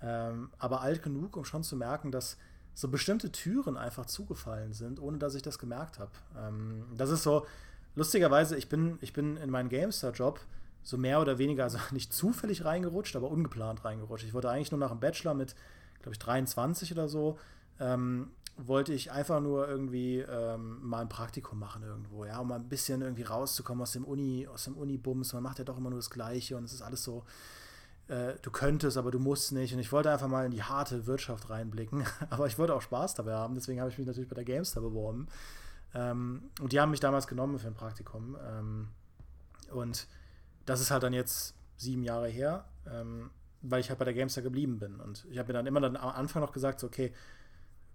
Ähm, aber alt genug, um schon zu merken, dass so bestimmte Türen einfach zugefallen sind, ohne dass ich das gemerkt habe. Ähm, das ist so, lustigerweise, ich bin, ich bin in meinen Gamestar-Job so mehr oder weniger, also nicht zufällig reingerutscht, aber ungeplant reingerutscht. Ich wollte eigentlich nur nach dem Bachelor mit, glaube ich, 23 oder so, ähm, wollte ich einfach nur irgendwie ähm, mal ein Praktikum machen irgendwo, ja, um mal ein bisschen irgendwie rauszukommen aus dem Uni, aus dem Uni-Bums. Man macht ja doch immer nur das Gleiche und es ist alles so, äh, du könntest, aber du musst nicht. Und ich wollte einfach mal in die harte Wirtschaft reinblicken. aber ich wollte auch Spaß dabei haben, deswegen habe ich mich natürlich bei der Gamestar beworben. Ähm, und die haben mich damals genommen für ein Praktikum. Ähm, und das ist halt dann jetzt sieben Jahre her, ähm, weil ich halt bei der Gamestar geblieben bin. Und ich habe mir dann immer dann am Anfang noch gesagt, so, okay,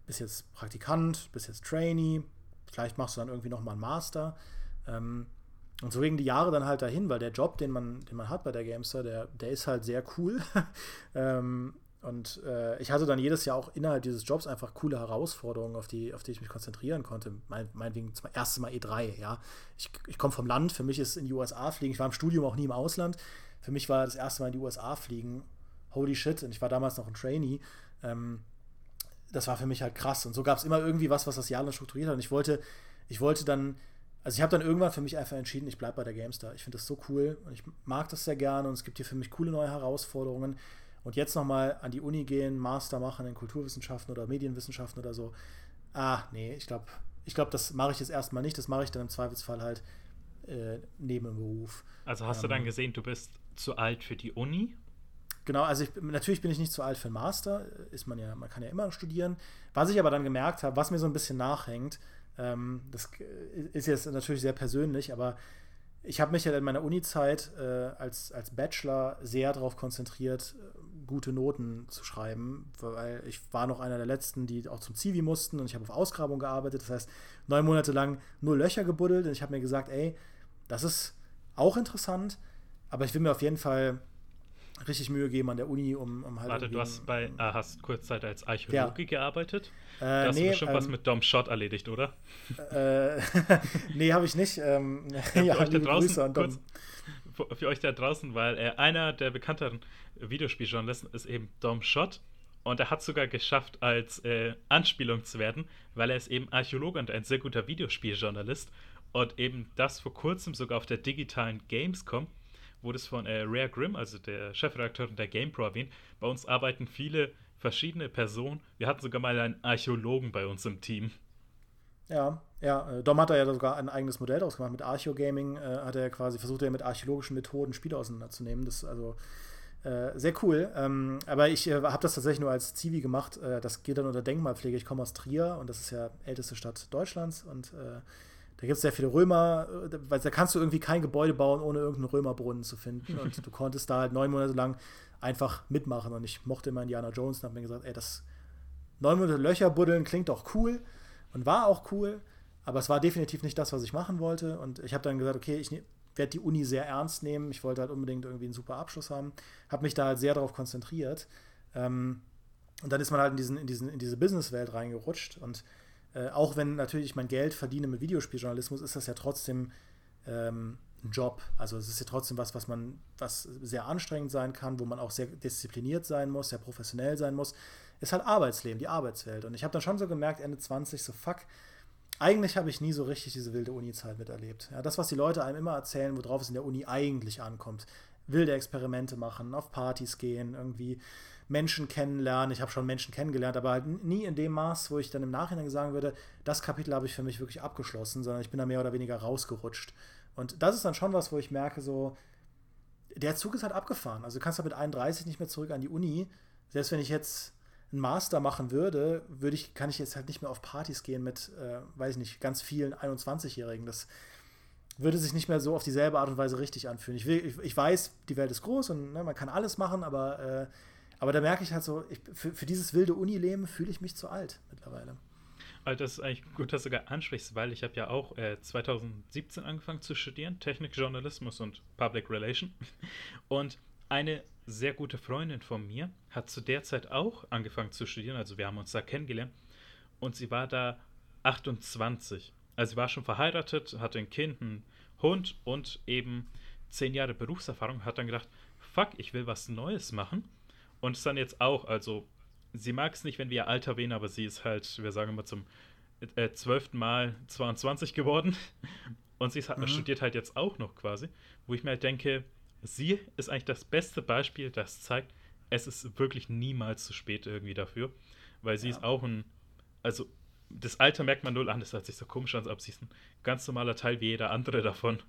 bist jetzt Praktikant, bist jetzt Trainee, vielleicht machst du dann irgendwie nochmal einen Master. Ähm, und so gingen die Jahre dann halt dahin, weil der Job, den man, den man hat bei der Gamester, der, der ist halt sehr cool. ähm, und äh, ich hatte dann jedes Jahr auch innerhalb dieses Jobs einfach coole Herausforderungen, auf die, auf die ich mich konzentrieren konnte. Mein, meinetwegen zum ersten Mal E3, ja. Ich, ich komme vom Land, für mich ist in die USA fliegen. Ich war im Studium auch nie im Ausland. Für mich war das erste Mal in die USA fliegen. Holy shit. Und ich war damals noch ein Trainee. Ähm, das war für mich halt krass. Und so gab es immer irgendwie was, was das Jahr dann strukturiert hat. Und ich wollte, ich wollte dann, also ich habe dann irgendwann für mich einfach entschieden, ich bleibe bei der GameStar. Ich finde das so cool und ich mag das sehr gerne und es gibt hier für mich coole neue Herausforderungen. Und jetzt nochmal an die Uni gehen, Master machen in Kulturwissenschaften oder Medienwissenschaften oder so. Ah, nee, ich glaube, ich glaube, das mache ich jetzt erstmal nicht. Das mache ich dann im Zweifelsfall halt äh, neben dem Beruf. Also hast ähm, du dann ähm, gesehen, du bist zu alt für die Uni Genau, also ich, natürlich bin ich nicht zu alt für einen Master, ist man ja, man kann ja immer studieren. Was ich aber dann gemerkt habe, was mir so ein bisschen nachhängt, ähm, das ist jetzt natürlich sehr persönlich, aber ich habe mich ja in meiner Uni-Zeit äh, als, als Bachelor sehr darauf konzentriert, gute Noten zu schreiben, weil ich war noch einer der letzten, die auch zum Zivi mussten und ich habe auf Ausgrabung gearbeitet. Das heißt, neun Monate lang nur Löcher gebuddelt und ich habe mir gesagt, ey, das ist auch interessant, aber ich will mir auf jeden Fall richtig Mühe geben an der Uni, um, um halt. Warte, du hast bei äh, hast kurzzeit als Archäologe ja. gearbeitet? Äh, da hast nee, du bestimmt ähm, was mit Dom Schott erledigt, oder? Äh, nee, habe ich nicht. Ähm, ja, für, euch da draußen, kurz, für euch da draußen, weil er einer der bekannteren Videospieljournalisten ist eben Dom Schott. Und er hat sogar geschafft, als äh, Anspielung zu werden, weil er ist eben Archäologe und ein sehr guter Videospieljournalist. Und eben das vor kurzem sogar auf der digitalen Gamescom wurde es von äh, Rare Grimm, also der Chefredakteurin der GamePro, erwähnt. Bei uns arbeiten viele verschiedene Personen. Wir hatten sogar mal einen Archäologen bei uns im Team. Ja, ja, äh, Dom hat da ja sogar ein eigenes Modell daraus gemacht. Mit Archeo-Gaming äh, hat er quasi versucht, er mit archäologischen Methoden Spiele auseinanderzunehmen. Das ist also äh, sehr cool. Ähm, aber ich äh, habe das tatsächlich nur als Zivi gemacht. Äh, das geht dann unter Denkmalpflege. Ich komme aus Trier und das ist ja älteste Stadt Deutschlands und äh, da gibt es sehr viele Römer, weil da kannst du irgendwie kein Gebäude bauen, ohne irgendeinen Römerbrunnen zu finden. Und du konntest da halt neun Monate lang einfach mitmachen. Und ich mochte immer Indiana Jones und habe mir gesagt, ey, das neun Monate Löcher buddeln klingt doch cool und war auch cool, aber es war definitiv nicht das, was ich machen wollte. Und ich habe dann gesagt, okay, ich werde die Uni sehr ernst nehmen. Ich wollte halt unbedingt irgendwie einen super Abschluss haben. Habe mich da halt sehr darauf konzentriert. Ähm, und dann ist man halt in, diesen, in, diesen, in diese Businesswelt reingerutscht. Und äh, auch wenn natürlich ich mein Geld verdiene mit Videospieljournalismus, ist das ja trotzdem ähm, ein Job. Also es ist ja trotzdem was, was man, was sehr anstrengend sein kann, wo man auch sehr diszipliniert sein muss, sehr professionell sein muss. Ist halt Arbeitsleben, die Arbeitswelt. Und ich habe dann schon so gemerkt, Ende 20, so fuck, eigentlich habe ich nie so richtig diese wilde Uni-Zeit miterlebt. Ja, das, was die Leute einem immer erzählen, worauf es in der Uni eigentlich ankommt. Wilde Experimente machen, auf Partys gehen, irgendwie Menschen kennenlernen. Ich habe schon Menschen kennengelernt, aber halt nie in dem Maß, wo ich dann im Nachhinein sagen würde, das Kapitel habe ich für mich wirklich abgeschlossen, sondern ich bin da mehr oder weniger rausgerutscht. Und das ist dann schon was, wo ich merke, so, der Zug ist halt abgefahren. Also du kannst halt mit 31 nicht mehr zurück an die Uni. Selbst wenn ich jetzt einen Master machen würde, würde ich, kann ich jetzt halt nicht mehr auf Partys gehen mit, äh, weiß ich nicht, ganz vielen 21-Jährigen. Das würde sich nicht mehr so auf dieselbe Art und Weise richtig anfühlen. Ich, will, ich, ich weiß, die Welt ist groß und ne, man kann alles machen, aber, äh, aber da merke ich halt so, ich, für, für dieses wilde Unileben fühle ich mich zu alt mittlerweile. Also das ist eigentlich gut, dass du sogar ansprichst, weil ich habe ja auch äh, 2017 angefangen zu studieren, Technik, Journalismus und Public Relation. Und eine sehr gute Freundin von mir hat zu der Zeit auch angefangen zu studieren, also wir haben uns da kennengelernt. Und sie war da 28. Also sie war schon verheiratet, hatte ein Kind, einen Hund und eben zehn Jahre Berufserfahrung, hat dann gedacht, fuck, ich will was Neues machen. Und ist dann jetzt auch, also sie mag es nicht, wenn wir ihr Alter wählen, aber sie ist halt, wir sagen immer zum äh, zwölften Mal 22 geworden. Und sie ist, mhm. studiert halt jetzt auch noch quasi, wo ich mir halt denke, sie ist eigentlich das beste Beispiel, das zeigt, es ist wirklich niemals zu spät irgendwie dafür, weil sie ja. ist auch ein, also das Alter merkt man null an, das hört sich so komisch an, als ob sie ist ein ganz normaler Teil wie jeder andere davon.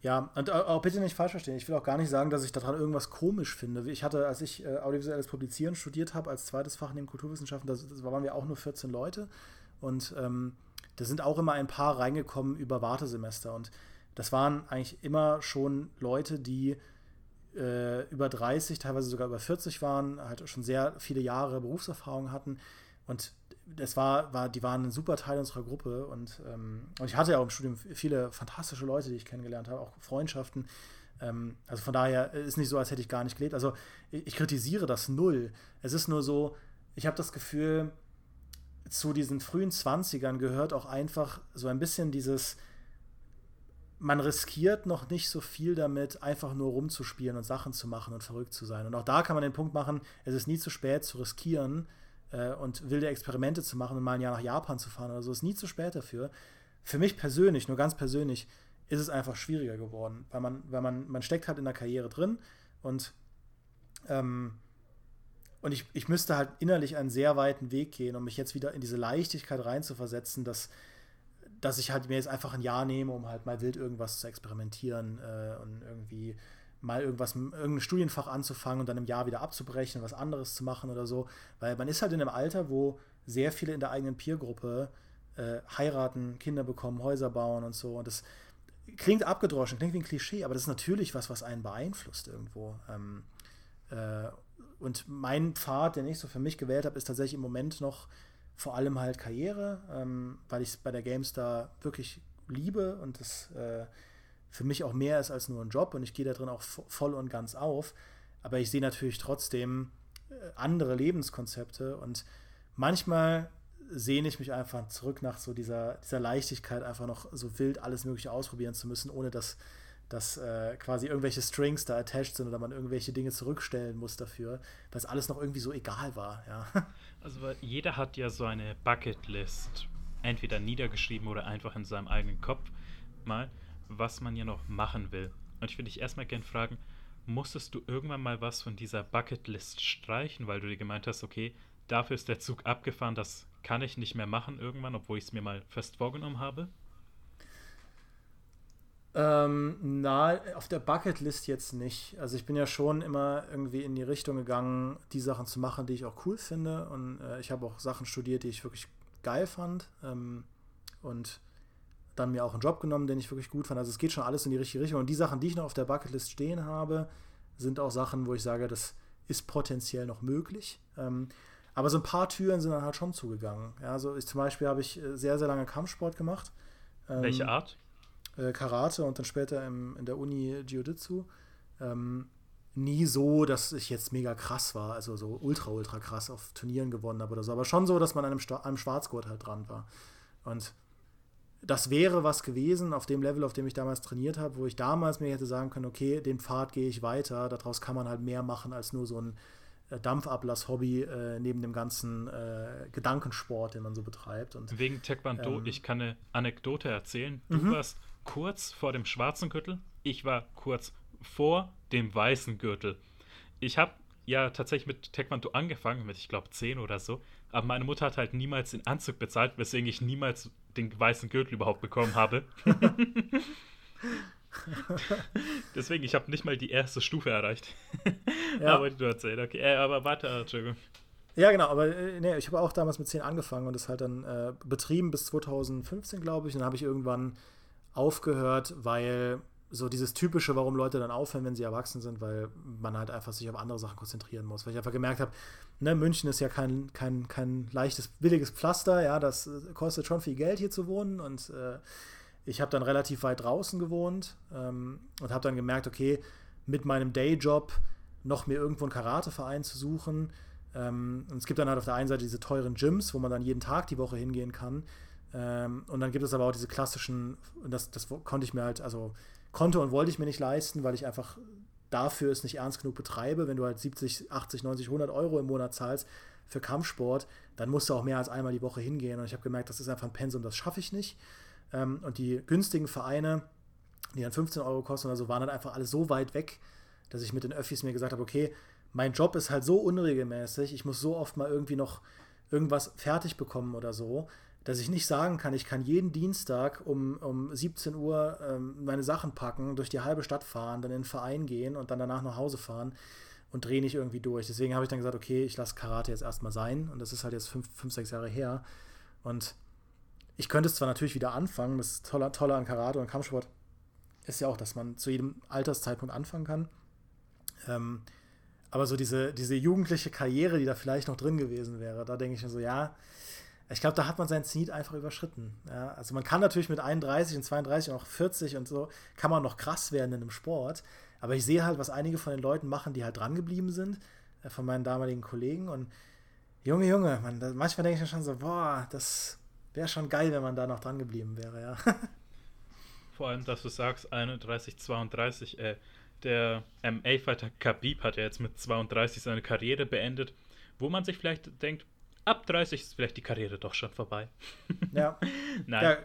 Ja, und auch bitte nicht falsch verstehen. Ich will auch gar nicht sagen, dass ich daran irgendwas komisch finde. Ich hatte, als ich äh, audiovisuelles Publizieren studiert habe, als zweites Fach neben Kulturwissenschaften, da waren wir auch nur 14 Leute. Und ähm, da sind auch immer ein paar reingekommen über Wartesemester. Und das waren eigentlich immer schon Leute, die äh, über 30, teilweise sogar über 40 waren, halt schon sehr viele Jahre Berufserfahrung hatten. Und das war, war, die waren ein super Teil unserer Gruppe und, ähm, und ich hatte ja auch im Studium viele fantastische Leute, die ich kennengelernt habe, auch Freundschaften. Ähm, also von daher ist nicht so, als hätte ich gar nicht gelebt. Also ich, ich kritisiere das null. Es ist nur so, ich habe das Gefühl, zu diesen frühen 20ern gehört auch einfach so ein bisschen dieses, man riskiert noch nicht so viel damit, einfach nur rumzuspielen und Sachen zu machen und verrückt zu sein. Und auch da kann man den Punkt machen, es ist nie zu spät zu riskieren äh, und wilde Experimente zu machen und mal ein Jahr nach Japan zu fahren oder so. Es ist nie zu spät dafür. Für mich persönlich, nur ganz persönlich, ist es einfach schwieriger geworden, weil man, weil man, man steckt halt in der Karriere drin und ähm, und ich, ich müsste halt innerlich einen sehr weiten Weg gehen, um mich jetzt wieder in diese Leichtigkeit reinzuversetzen, dass, dass ich halt mir jetzt einfach ein Jahr nehme, um halt mal wild irgendwas zu experimentieren äh, und irgendwie mal irgendwas, irgendein Studienfach anzufangen und dann im Jahr wieder abzubrechen, was anderes zu machen oder so. Weil man ist halt in einem Alter, wo sehr viele in der eigenen Peergruppe äh, heiraten, Kinder bekommen, Häuser bauen und so. Und das klingt abgedroschen, klingt wie ein Klischee, aber das ist natürlich was, was einen beeinflusst irgendwo. Ähm, äh, und mein Pfad, den ich so für mich gewählt habe, ist tatsächlich im Moment noch vor allem halt Karriere, ähm, weil ich es bei der GameStar wirklich liebe und das äh, für mich auch mehr ist als nur ein Job und ich gehe da drin auch voll und ganz auf. Aber ich sehe natürlich trotzdem äh, andere Lebenskonzepte und manchmal sehne ich mich einfach zurück nach so dieser, dieser Leichtigkeit, einfach noch so wild alles Mögliche ausprobieren zu müssen, ohne dass, dass äh, quasi irgendwelche Strings da attached sind oder man irgendwelche Dinge zurückstellen muss dafür, weil es alles noch irgendwie so egal war. Ja. Also jeder hat ja so eine Bucketlist, entweder niedergeschrieben oder einfach in seinem eigenen Kopf mal, was man ja noch machen will. Und ich würde dich erstmal gerne fragen, musstest du irgendwann mal was von dieser Bucketlist streichen, weil du dir gemeint hast, okay, dafür ist der Zug abgefahren, das kann ich nicht mehr machen irgendwann, obwohl ich es mir mal fest vorgenommen habe? Ähm, na, auf der Bucketlist jetzt nicht. Also ich bin ja schon immer irgendwie in die Richtung gegangen, die Sachen zu machen, die ich auch cool finde. Und äh, ich habe auch Sachen studiert, die ich wirklich geil fand. Ähm, und dann mir auch einen Job genommen, den ich wirklich gut fand. Also es geht schon alles in die richtige Richtung. Und die Sachen, die ich noch auf der Bucketlist stehen habe, sind auch Sachen, wo ich sage, das ist potenziell noch möglich. Ähm, Aber so ein paar Türen sind dann halt schon zugegangen. Ja, also ich, zum Beispiel habe ich äh, sehr, sehr lange Kampfsport gemacht. Ähm, Welche Art? Äh, Karate und dann später im, in der Uni Jiu-Jitsu. Ähm, nie so, dass ich jetzt mega krass war, also so ultra, ultra krass auf Turnieren gewonnen habe oder so, aber schon so, dass man an einem, einem Schwarzgurt halt dran war. Und das wäre was gewesen auf dem Level, auf dem ich damals trainiert habe, wo ich damals mir hätte sagen können, okay, den Pfad gehe ich weiter, daraus kann man halt mehr machen als nur so ein äh, Dampfablass-Hobby äh, neben dem ganzen äh, Gedankensport, den man so betreibt. Und, Wegen Taekwondo, ähm, ich kann eine Anekdote erzählen. Du mhm. warst kurz vor dem schwarzen Gürtel, ich war kurz vor dem weißen Gürtel. Ich habe ja tatsächlich mit Taekwondo angefangen, mit ich glaube 10 oder so, aber meine Mutter hat halt niemals den Anzug bezahlt, weswegen ich niemals den weißen Gürtel überhaupt bekommen habe. Deswegen, ich habe nicht mal die erste Stufe erreicht. ja. Aber du erzählst, okay. Äh, aber warte, Entschuldigung. Ja, genau, aber äh, nee, ich habe auch damals mit 10 angefangen und das halt dann äh, betrieben bis 2015, glaube ich. Und dann habe ich irgendwann aufgehört, weil so dieses typische, warum Leute dann aufhören, wenn sie erwachsen sind, weil man halt einfach sich auf andere Sachen konzentrieren muss. Weil ich einfach gemerkt habe, ne, München ist ja kein, kein, kein leichtes, billiges Pflaster, ja, das äh, kostet schon viel Geld hier zu wohnen und äh, ich habe dann relativ weit draußen gewohnt ähm, und habe dann gemerkt, okay, mit meinem Dayjob noch mir irgendwo einen Karateverein zu suchen. Ähm, und es gibt dann halt auf der einen Seite diese teuren Gyms, wo man dann jeden Tag die Woche hingehen kann. Ähm, und dann gibt es aber auch diese klassischen, das, das konnte ich mir halt, also konnte und wollte ich mir nicht leisten, weil ich einfach dafür es nicht ernst genug betreibe. Wenn du halt 70, 80, 90, 100 Euro im Monat zahlst für Kampfsport, dann musst du auch mehr als einmal die Woche hingehen. Und ich habe gemerkt, das ist einfach ein Pensum, das schaffe ich nicht. Ähm, und die günstigen Vereine, die dann 15 Euro kosten oder so, waren dann einfach alle so weit weg, dass ich mit den Öffis mir gesagt habe, okay, mein Job ist halt so unregelmäßig, ich muss so oft mal irgendwie noch irgendwas fertig bekommen oder so, dass ich nicht sagen kann, ich kann jeden Dienstag um, um 17 Uhr ähm, meine Sachen packen, durch die halbe Stadt fahren, dann in den Verein gehen und dann danach nach Hause fahren und drehe nicht irgendwie durch. Deswegen habe ich dann gesagt, okay, ich lasse Karate jetzt erstmal sein und das ist halt jetzt fünf, fünf sechs Jahre her und ich könnte es zwar natürlich wieder anfangen, das Tolle, Tolle an Karate und Kampfsport ist ja auch, dass man zu jedem Alterszeitpunkt anfangen kann. Ähm, aber so diese, diese jugendliche Karriere, die da vielleicht noch drin gewesen wäre, da denke ich mir so, ja, ich glaube, da hat man seinen Zenit einfach überschritten. Ja, also man kann natürlich mit 31 und 32 und auch 40 und so, kann man noch krass werden in einem Sport. Aber ich sehe halt, was einige von den Leuten machen, die halt dran geblieben sind, äh, von meinen damaligen Kollegen. Und Junge, Junge, man, manchmal denke ich mir schon so, boah, das, Wäre schon geil, wenn man da noch dran geblieben wäre, ja. Vor allem, dass du sagst, 31, 32, äh, der MA-Fighter Khabib hat ja jetzt mit 32 seine Karriere beendet, wo man sich vielleicht denkt, ab 30 ist vielleicht die Karriere doch schon vorbei. Ja. Nein. Ja,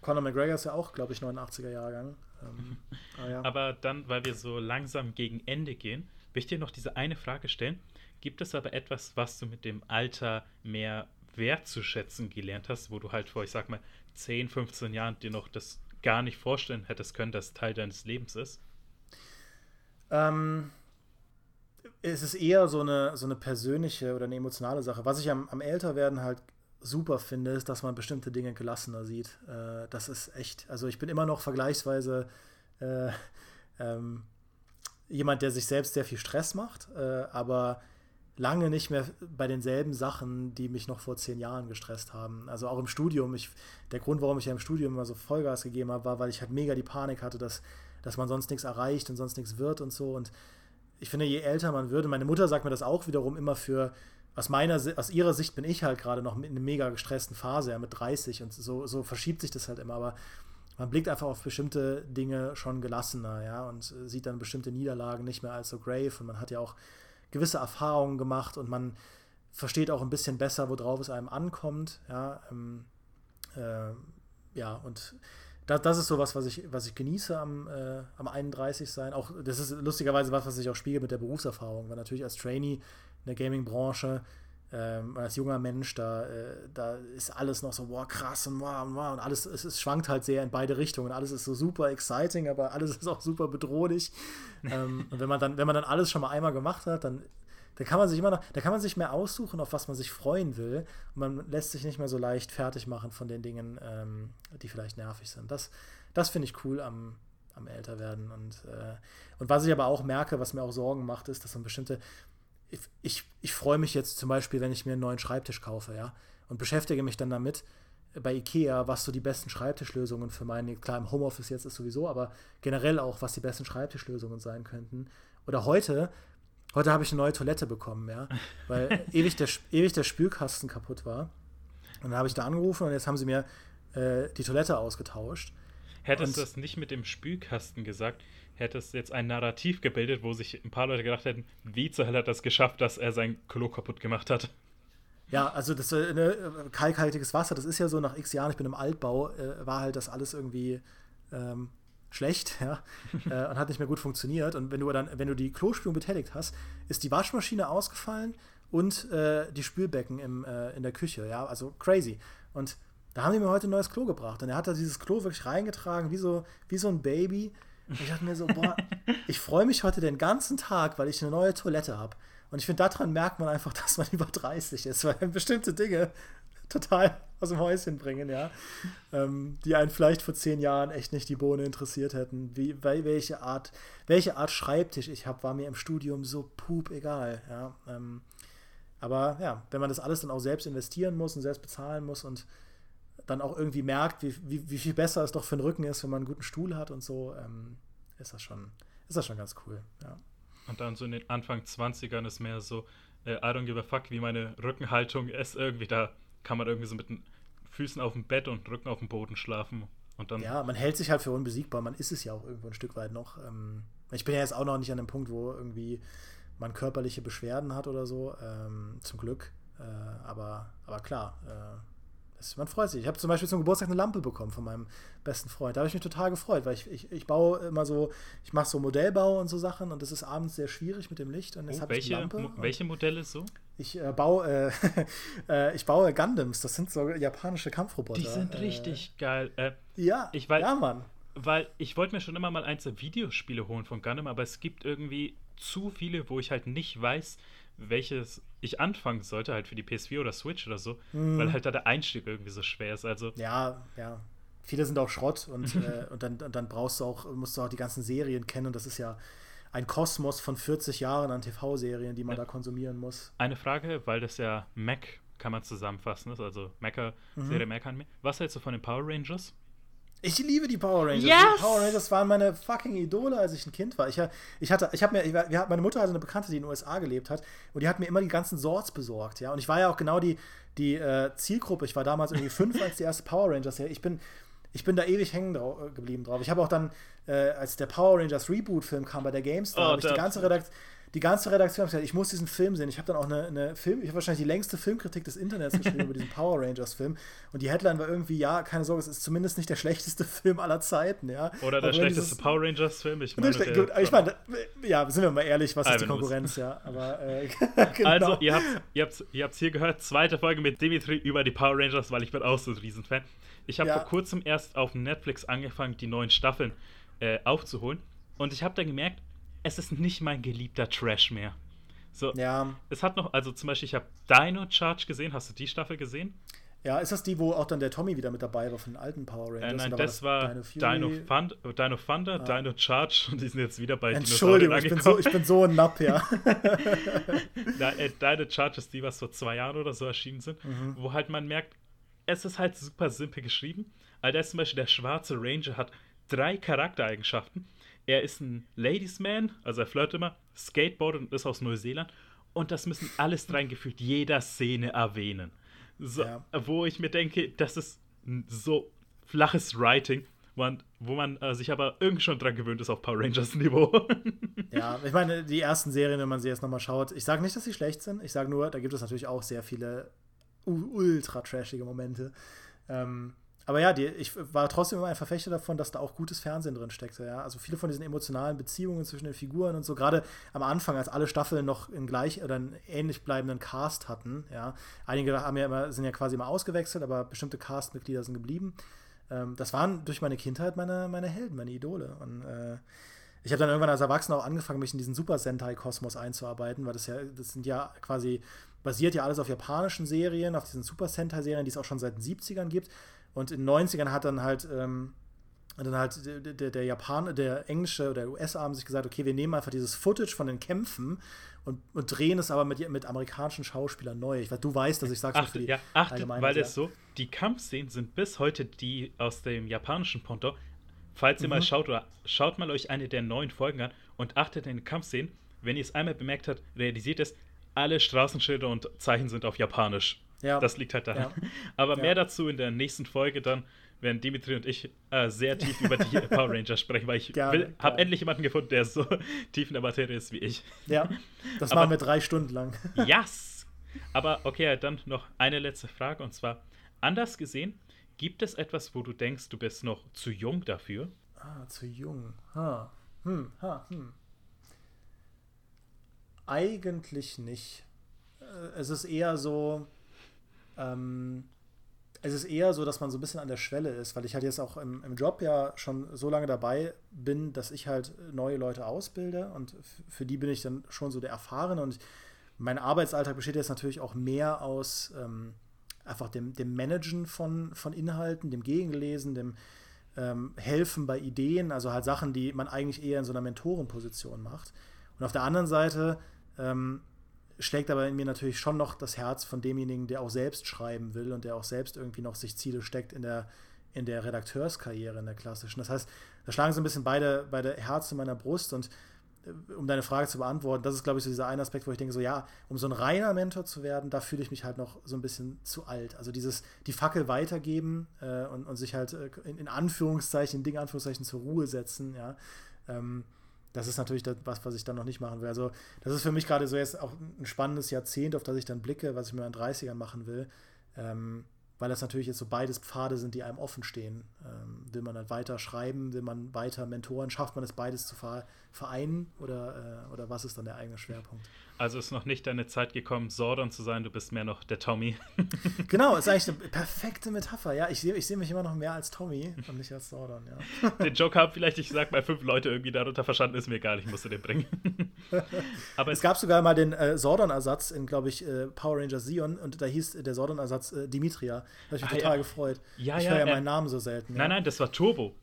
Conor McGregor ist ja auch, glaube ich, 89er Jahrgang. Ähm, aber, ja. aber dann, weil wir so langsam gegen Ende gehen, will ich dir noch diese eine Frage stellen. Gibt es aber etwas, was du mit dem Alter mehr wertzuschätzen gelernt hast, wo du halt vor, ich sag mal, 10, 15 Jahren dir noch das gar nicht vorstellen hättest können, dass Teil deines Lebens ist? Ähm, es ist eher so eine, so eine persönliche oder eine emotionale Sache. Was ich am, am Älterwerden halt super finde, ist, dass man bestimmte Dinge gelassener sieht. Äh, das ist echt, also ich bin immer noch vergleichsweise äh, ähm, jemand, der sich selbst sehr viel Stress macht, äh, aber lange nicht mehr bei denselben Sachen, die mich noch vor zehn Jahren gestresst haben. Also auch im Studium. Ich, der Grund, warum ich ja im Studium immer so Vollgas gegeben habe, war, weil ich halt mega die Panik hatte, dass, dass man sonst nichts erreicht und sonst nichts wird und so. Und ich finde, je älter man und meine Mutter sagt mir das auch wiederum immer für, aus meiner, aus ihrer Sicht bin ich halt gerade noch in einer mega gestressten Phase, ja, mit 30 und so, so verschiebt sich das halt immer, aber man blickt einfach auf bestimmte Dinge schon gelassener, ja, und sieht dann bestimmte Niederlagen nicht mehr als so grave und man hat ja auch gewisse Erfahrungen gemacht und man versteht auch ein bisschen besser, worauf es einem ankommt. Ja, ähm, äh, ja und das, das ist sowas, was ich, was ich genieße am, äh, am 31 sein. Auch das ist lustigerweise was, was sich auch spiegelt mit der Berufserfahrung, weil natürlich als Trainee in der Gaming-Branche ähm, als junger Mensch, da, äh, da ist alles noch so, boah, krass und wow, wow und alles, es, es, schwankt halt sehr in beide Richtungen. Alles ist so super exciting, aber alles ist auch super bedrohlich. ähm, und wenn man dann, wenn man dann alles schon mal einmal gemacht hat, dann, dann kann man sich immer noch, da kann man sich mehr aussuchen, auf was man sich freuen will. Und man lässt sich nicht mehr so leicht fertig machen von den Dingen, ähm, die vielleicht nervig sind. Das, das finde ich cool am, am Älterwerden. Und, äh, und was ich aber auch merke, was mir auch Sorgen macht, ist, dass man bestimmte ich, ich, ich freue mich jetzt zum Beispiel, wenn ich mir einen neuen Schreibtisch kaufe, ja, und beschäftige mich dann damit bei Ikea, was so die besten Schreibtischlösungen für meine, klar im Homeoffice jetzt ist sowieso, aber generell auch, was die besten Schreibtischlösungen sein könnten. Oder heute, heute habe ich eine neue Toilette bekommen, ja, weil ewig, der, ewig der Spülkasten kaputt war. Und dann habe ich da angerufen und jetzt haben sie mir äh, die Toilette ausgetauscht. Hättest du das nicht mit dem Spülkasten gesagt, hättest jetzt ein Narrativ gebildet, wo sich ein paar Leute gedacht hätten, wie zur Hölle hat das geschafft, dass er sein Klo kaputt gemacht hat. Ja, also das äh, ne, kalkhaltiges Wasser, das ist ja so nach x Jahren, ich bin im Altbau, äh, war halt das alles irgendwie ähm, schlecht, ja, äh, und hat nicht mehr gut funktioniert. Und wenn du dann, wenn du die Klospülung betätigt hast, ist die Waschmaschine ausgefallen und äh, die Spülbecken im, äh, in der Küche, ja, also crazy. Und da haben die mir heute ein neues Klo gebracht. Und er hat da dieses Klo wirklich reingetragen, wie so, wie so ein Baby. Und ich dachte mir so, boah, ich freue mich heute den ganzen Tag, weil ich eine neue Toilette habe. Und ich finde, daran merkt man einfach, dass man über 30 ist, weil bestimmte Dinge total aus dem Häuschen bringen, ja. Ähm, die einen vielleicht vor zehn Jahren echt nicht die Bohne interessiert hätten. Wie, welche Art, welche Art Schreibtisch ich habe, war mir im Studium so pup egal, ja. Ähm, aber ja, wenn man das alles dann auch selbst investieren muss und selbst bezahlen muss und dann auch irgendwie merkt, wie, wie, wie viel besser es doch für den Rücken ist, wenn man einen guten Stuhl hat und so, ähm, ist das schon, ist das schon ganz cool, ja. Und dann so in den Anfang 20ern ist mehr so, äh, I don't give a fuck, wie meine Rückenhaltung ist. Irgendwie da kann man irgendwie so mit den Füßen auf dem Bett und Rücken auf dem Boden schlafen. Und dann ja, man hält sich halt für unbesiegbar. Man ist es ja auch irgendwo ein Stück weit noch. Ähm, ich bin ja jetzt auch noch nicht an dem Punkt, wo irgendwie man körperliche Beschwerden hat oder so. Ähm, zum Glück. Äh, aber, aber klar, äh, man freut sich. Ich habe zum Beispiel zum Geburtstag eine Lampe bekommen von meinem besten Freund. Da habe ich mich total gefreut, weil ich, ich, ich baue immer so, ich mache so Modellbau und so Sachen und das ist abends sehr schwierig mit dem Licht. Und jetzt oh, welche, ich Lampe welche Modelle so? Ich äh, baue, äh, äh, ich baue Gundams. Das sind so japanische Kampfroboter. Die sind äh, richtig geil. Äh, ja, ich weiß, ja, Mann. Weil ich wollte mir schon immer mal eins der Videospiele holen von Gundam, aber es gibt irgendwie zu viele, wo ich halt nicht weiß, welches ich anfangen sollte, halt für die PS4 oder Switch oder so, mhm. weil halt da der Einstieg irgendwie so schwer ist. Also ja, ja. Viele sind auch Schrott und, äh, und, dann, und dann brauchst du auch, musst du auch die ganzen Serien kennen und das ist ja ein Kosmos von 40 Jahren an TV-Serien, die man ja. da konsumieren muss. Eine Frage, weil das ja Mac kann man zusammenfassen ist, also Mac Serie mhm. Mac an mir. Was hältst du von den Power Rangers? Ich liebe die Power Rangers. Yes! Die Power Rangers waren meine fucking Idole, als ich ein Kind war. Ich, ich hatte, ich habe mir, ich, meine Mutter hatte eine Bekannte, die in den USA gelebt hat, und die hat mir immer die ganzen Sorts besorgt, ja. Und ich war ja auch genau die, die äh, Zielgruppe. Ich war damals irgendwie fünf als die erste Power Rangers. Ja. Ich bin, ich bin da ewig hängen drau äh, geblieben drauf. Ich habe auch dann, äh, als der Power Rangers Reboot-Film kam bei der GameStar, oh, habe ich die ganze Redaktion die ganze Redaktion hat gesagt, ich muss diesen Film sehen. Ich habe dann auch eine, eine Film, ich habe wahrscheinlich die längste Filmkritik des Internets geschrieben über diesen Power Rangers Film. Und die Headline war irgendwie, ja, keine Sorge, es ist zumindest nicht der schlechteste Film aller Zeiten, ja. Oder der schlechteste dieses, Power Rangers Film. Ich meine, der, gut, ich meine, ja, sind wir mal ehrlich, was ist die Konkurrenz, ja. Aber äh, genau. Also, ihr habt ihr habt's, ihr habt's hier gehört, zweite Folge mit Dimitri über die Power Rangers, weil ich bin auch so ein Riesenfan. Ich habe ja. vor kurzem erst auf Netflix angefangen, die neuen Staffeln äh, aufzuholen. Und ich habe dann gemerkt, es ist nicht mein geliebter Trash mehr. So, ja. Es hat noch, also zum Beispiel, ich habe Dino Charge gesehen. Hast du die Staffel gesehen? Ja, ist das die, wo auch dann der Tommy wieder mit dabei war von den alten Power Rangers? Äh, nein, das, war Dino, Dino, Fund, Dino Thunder, ah. Dino Charge und die sind jetzt wieder bei Entschuldigung, ich bin, so, ich bin so ein Napp, ja. Äh, Dino Charge ist die, was vor zwei Jahren oder so erschienen sind, mhm. wo halt man merkt, es ist halt super simpel geschrieben. Also da ist zum Beispiel der schwarze Ranger hat drei Charaktereigenschaften er ist ein Ladiesman, also er flirtet immer, Skateboarder und ist aus Neuseeland. Und das müssen alles reingefühlt jeder Szene erwähnen. So, ja. Wo ich mir denke, das ist so flaches Writing, wo man äh, sich aber irgendwie schon dran gewöhnt ist auf Power Rangers Niveau. ja, ich meine, die ersten Serien, wenn man sie jetzt nochmal schaut, ich sage nicht, dass sie schlecht sind, ich sage nur, da gibt es natürlich auch sehr viele ultra trashige Momente. Ähm, aber ja, die, ich war trotzdem immer ein Verfechter davon, dass da auch gutes Fernsehen drin steckte. Ja? Also viele von diesen emotionalen Beziehungen zwischen den Figuren und so, gerade am Anfang, als alle Staffeln noch einen gleich oder einen ähnlich bleibenden Cast hatten. Ja? Einige haben ja immer, sind ja quasi immer ausgewechselt, aber bestimmte Castmitglieder sind geblieben. Ähm, das waren durch meine Kindheit meine, meine Helden, meine Idole. Und äh, ich habe dann irgendwann als Erwachsener auch angefangen, mich in diesen Super Sentai-Kosmos einzuarbeiten, weil das ja, das sind ja quasi, basiert ja alles auf japanischen Serien, auf diesen Super Sentai-Serien, die es auch schon seit den 70ern gibt. Und in den 90ern hat dann halt ähm, dann halt der, der, der Japaner, der englische oder USA haben sich gesagt, okay, wir nehmen einfach dieses Footage von den Kämpfen und, und drehen es aber mit, mit amerikanischen Schauspielern neu. Ich, du weißt, dass ich sage achte, ja, achte, weil das so, die Kampfszenen sind bis heute die aus dem japanischen Ponto. Falls ihr mhm. mal schaut oder schaut mal euch eine der neuen Folgen an und achtet in den Kampfszenen, wenn ihr es einmal bemerkt habt, realisiert es, alle Straßenschilder und Zeichen sind auf Japanisch. Ja. Das liegt halt daran. Ja. Aber ja. mehr dazu in der nächsten Folge dann, wenn Dimitri und ich äh, sehr tief über die Power Rangers sprechen, weil ich habe endlich jemanden gefunden, der so tief in der Materie ist wie ich. Ja, das Aber, machen wir drei Stunden lang. yes! Aber okay, dann noch eine letzte Frage und zwar, anders gesehen, gibt es etwas, wo du denkst, du bist noch zu jung dafür? Ah, zu jung. Ha. Hm, ha, hm. Eigentlich nicht. Äh, es ist eher so, ähm, es ist eher so, dass man so ein bisschen an der Schwelle ist, weil ich halt jetzt auch im, im Job ja schon so lange dabei bin, dass ich halt neue Leute ausbilde und für die bin ich dann schon so der Erfahrene und mein Arbeitsalltag besteht jetzt natürlich auch mehr aus ähm, einfach dem, dem Managen von, von Inhalten, dem Gegenlesen, dem ähm, Helfen bei Ideen, also halt Sachen, die man eigentlich eher in so einer Mentorenposition macht. Und auf der anderen Seite ähm, schlägt aber in mir natürlich schon noch das Herz von demjenigen, der auch selbst schreiben will und der auch selbst irgendwie noch sich Ziele steckt in der, in der Redakteurskarriere, in der klassischen. Das heißt, da schlagen so ein bisschen beide, beide Herzen in meiner Brust und äh, um deine Frage zu beantworten, das ist, glaube ich, so dieser eine Aspekt, wo ich denke, so ja, um so ein reiner Mentor zu werden, da fühle ich mich halt noch so ein bisschen zu alt. Also dieses, die Fackel weitergeben äh, und, und sich halt äh, in, in, Anführungszeichen, in Ding Anführungszeichen zur Ruhe setzen, ja. Ähm, das ist natürlich das, was, was ich dann noch nicht machen will. Also, das ist für mich gerade so jetzt auch ein spannendes Jahrzehnt, auf das ich dann blicke, was ich mir in den 30ern machen will. Ähm, weil das natürlich jetzt so beides Pfade sind, die einem offen stehen. Ähm, will man dann weiter schreiben, will man weiter Mentoren, schafft man es beides zu vereinen oder, äh, oder was ist dann der eigene Schwerpunkt? Also ist noch nicht deine Zeit gekommen, Sordon zu sein, du bist mehr noch der Tommy. genau, ist eigentlich eine perfekte Metapher. Ja, ich sehe ich seh mich immer noch mehr als Tommy und nicht als Sordon, ja. Den Joke haben vielleicht, ich sag mal, fünf Leute irgendwie darunter verstanden, ist mir egal, ich musste den bringen. Aber es gab sogar mal den äh, Sordon-Ersatz in, glaube ich, äh, Power Rangers Sion und da hieß der Sordon-Ersatz äh, Dimitria. Da habe ich mich ah, total ja. gefreut. Ja, ich ja, höre ja meinen Namen so selten. Nein, nein, das war Turbo.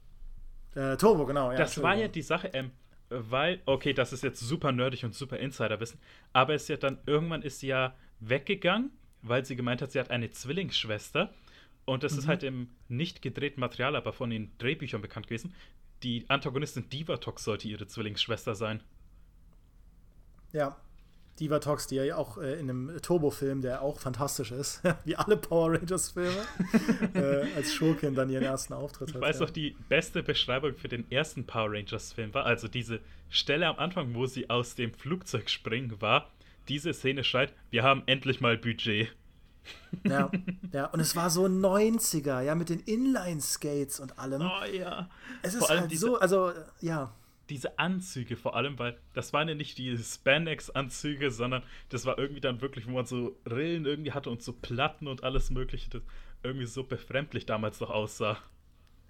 Äh, Turbo, genau. Ja, das war ja die Sache, ähm, weil, okay, das ist jetzt super nerdig und super Insiderwissen, aber es ist ja dann, irgendwann ist sie ja weggegangen, weil sie gemeint hat, sie hat eine Zwillingsschwester. Und das mhm. ist halt im nicht gedrehten Material, aber von den Drehbüchern bekannt gewesen. Die Antagonistin Divatox sollte ihre Zwillingsschwester sein. Ja, Divatox, die ja auch äh, in einem Turbo-Film, der auch fantastisch ist, wie alle Power Rangers-Filme, äh, als Schurkin dann ihren ersten Auftritt hat. Ich weiß ja. noch, die beste Beschreibung für den ersten Power Rangers-Film war, also diese Stelle am Anfang, wo sie aus dem Flugzeug springen, war, diese Szene schreit, wir haben endlich mal Budget. Ja, ja, und es war so 90er, ja, mit den Inline-Skates und allem. Oh ja. Es ist halt so, also, ja diese Anzüge vor allem, weil das waren ja nicht die Spandex-Anzüge, sondern das war irgendwie dann wirklich, wo man so Rillen irgendwie hatte und so Platten und alles Mögliche, das irgendwie so befremdlich damals noch aussah.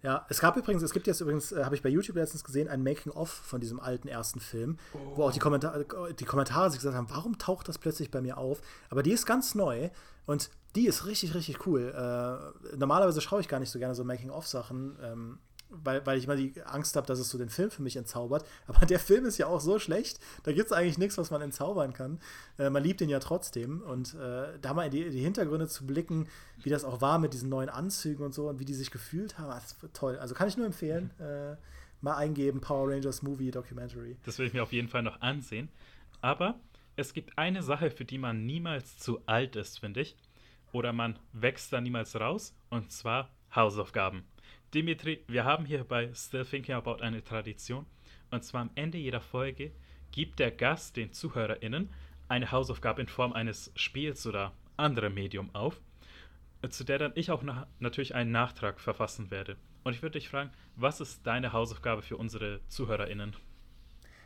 Ja, es gab übrigens, es gibt jetzt übrigens, äh, habe ich bei YouTube letztens gesehen, ein Making-of von diesem alten ersten Film, oh. wo auch die, Kommentar die Kommentare sich gesagt haben, warum taucht das plötzlich bei mir auf? Aber die ist ganz neu und die ist richtig, richtig cool. Äh, normalerweise schaue ich gar nicht so gerne so Making-of-Sachen. Ähm, weil, weil ich immer die Angst habe, dass es so den Film für mich entzaubert. Aber der Film ist ja auch so schlecht, da gibt es eigentlich nichts, was man entzaubern kann. Äh, man liebt ihn ja trotzdem. Und äh, da mal in die, die, Hintergründe zu blicken, wie das auch war mit diesen neuen Anzügen und so und wie die sich gefühlt haben, das ist toll. Also kann ich nur empfehlen. Äh, mal eingeben, Power Rangers Movie Documentary. Das will ich mir auf jeden Fall noch ansehen. Aber es gibt eine Sache, für die man niemals zu alt ist, finde ich. Oder man wächst da niemals raus. Und zwar Hausaufgaben. Dimitri, wir haben hier bei Still Thinking About eine Tradition. Und zwar am Ende jeder Folge gibt der Gast den ZuhörerInnen eine Hausaufgabe in Form eines Spiels oder anderem Medium auf, zu der dann ich auch na natürlich einen Nachtrag verfassen werde. Und ich würde dich fragen, was ist deine Hausaufgabe für unsere ZuhörerInnen?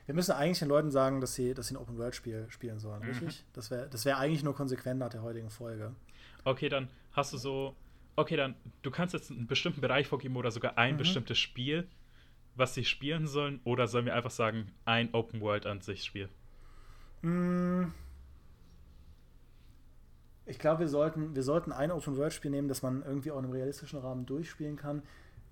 Wir müssen eigentlich den Leuten sagen, dass sie, dass sie ein Open-World-Spiel spielen sollen, mhm. richtig? Das wäre das wär eigentlich nur konsequent nach der heutigen Folge. Okay, dann hast du so okay, dann, du kannst jetzt einen bestimmten Bereich vorgeben oder sogar ein mhm. bestimmtes Spiel, was sie spielen sollen, oder sollen wir einfach sagen, ein Open World an sich Spiel? Mm. Ich glaube, wir sollten, wir sollten ein Open World Spiel nehmen, das man irgendwie auch in einem realistischen Rahmen durchspielen kann.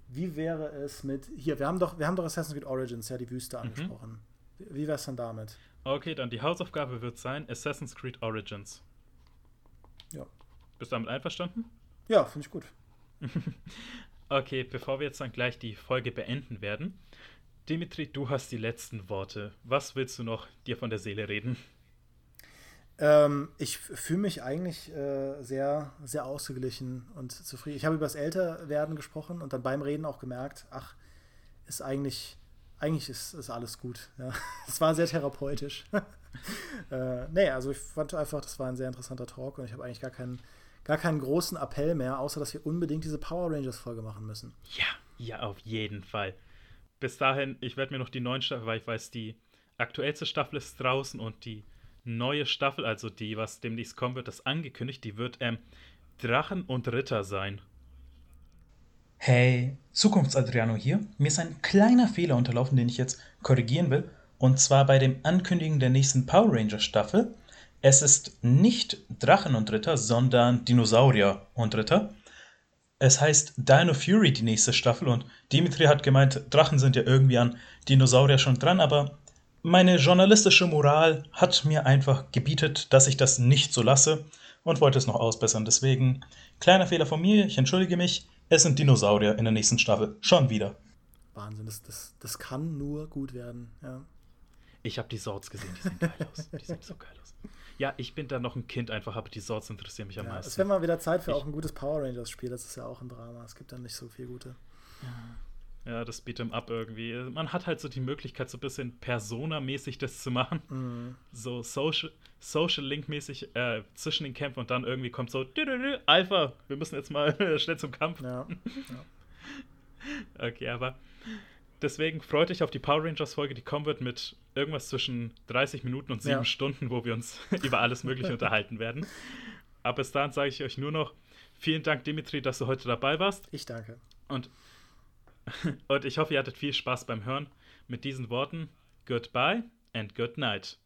wie wäre es mit. Hier, wir haben doch, wir haben doch Assassin's Creed Origins, ja, die Wüste mhm. angesprochen. Mhm. Wie wäre es dann damit? Okay, dann die Hausaufgabe wird sein: Assassin's Creed Origins. Ja. Bist du damit einverstanden? Ja, finde ich gut. okay, bevor wir jetzt dann gleich die Folge beenden werden, Dimitri, du hast die letzten Worte. Was willst du noch dir von der Seele reden? Ähm, ich fühle mich eigentlich äh, sehr, sehr ausgeglichen und zufrieden. Ich habe über das Älterwerden gesprochen und dann beim Reden auch gemerkt, ach, ist eigentlich, eigentlich ist, ist alles gut. Ja. Es war sehr therapeutisch. äh, nee, also ich fand einfach, das war ein sehr interessanter Talk und ich habe eigentlich gar keinen, gar keinen großen Appell mehr, außer dass wir unbedingt diese Power Rangers-Folge machen müssen. Ja, ja, auf jeden Fall bis dahin, ich werde mir noch die neuen Staffel, weil ich weiß, die aktuellste Staffel ist draußen und die neue Staffel, also die, was demnächst kommen wird, das angekündigt, die wird ähm, Drachen und Ritter sein. Hey, Zukunftsadriano hier. Mir ist ein kleiner Fehler unterlaufen, den ich jetzt korrigieren will. Und zwar bei dem Ankündigen der nächsten Power Ranger Staffel. Es ist nicht Drachen und Ritter, sondern Dinosaurier und Ritter. Es heißt Dino Fury die nächste Staffel und Dimitri hat gemeint, Drachen sind ja irgendwie an Dinosaurier schon dran, aber meine journalistische Moral hat mir einfach gebietet, dass ich das nicht so lasse und wollte es noch ausbessern. Deswegen, kleiner Fehler von mir, ich entschuldige mich, es sind Dinosaurier in der nächsten Staffel. Schon wieder. Wahnsinn, das, das, das kann nur gut werden, ja. Ich habe die Sorts gesehen, die sehen geil aus. Die sehen so geil aus. Ja, ich bin da noch ein Kind einfach, aber die Sorts interessieren mich am ja, meisten. Es wäre mal wieder Zeit für ich, auch ein gutes Power Rangers-Spiel. Das ist ja auch ein Drama. Es gibt dann nicht so viel gute. Ja, ja das Beat'em Up irgendwie. Man hat halt so die Möglichkeit, so ein bisschen Persona-mäßig das zu machen. Mhm. So Social, Social Link-mäßig äh, zwischen den Kämpfen und dann irgendwie kommt so Alpha, wir müssen jetzt mal schnell zum Kampf. Ja. ja. Okay, aber deswegen freut euch auf die Power Rangers Folge, die kommen wird mit irgendwas zwischen 30 Minuten und 7 ja. Stunden, wo wir uns über alles Mögliche unterhalten werden. Aber bis dahin sage ich euch nur noch vielen Dank, Dimitri, dass du heute dabei warst. Ich danke. Und, und ich hoffe, ihr hattet viel Spaß beim Hören. Mit diesen Worten, goodbye and good night.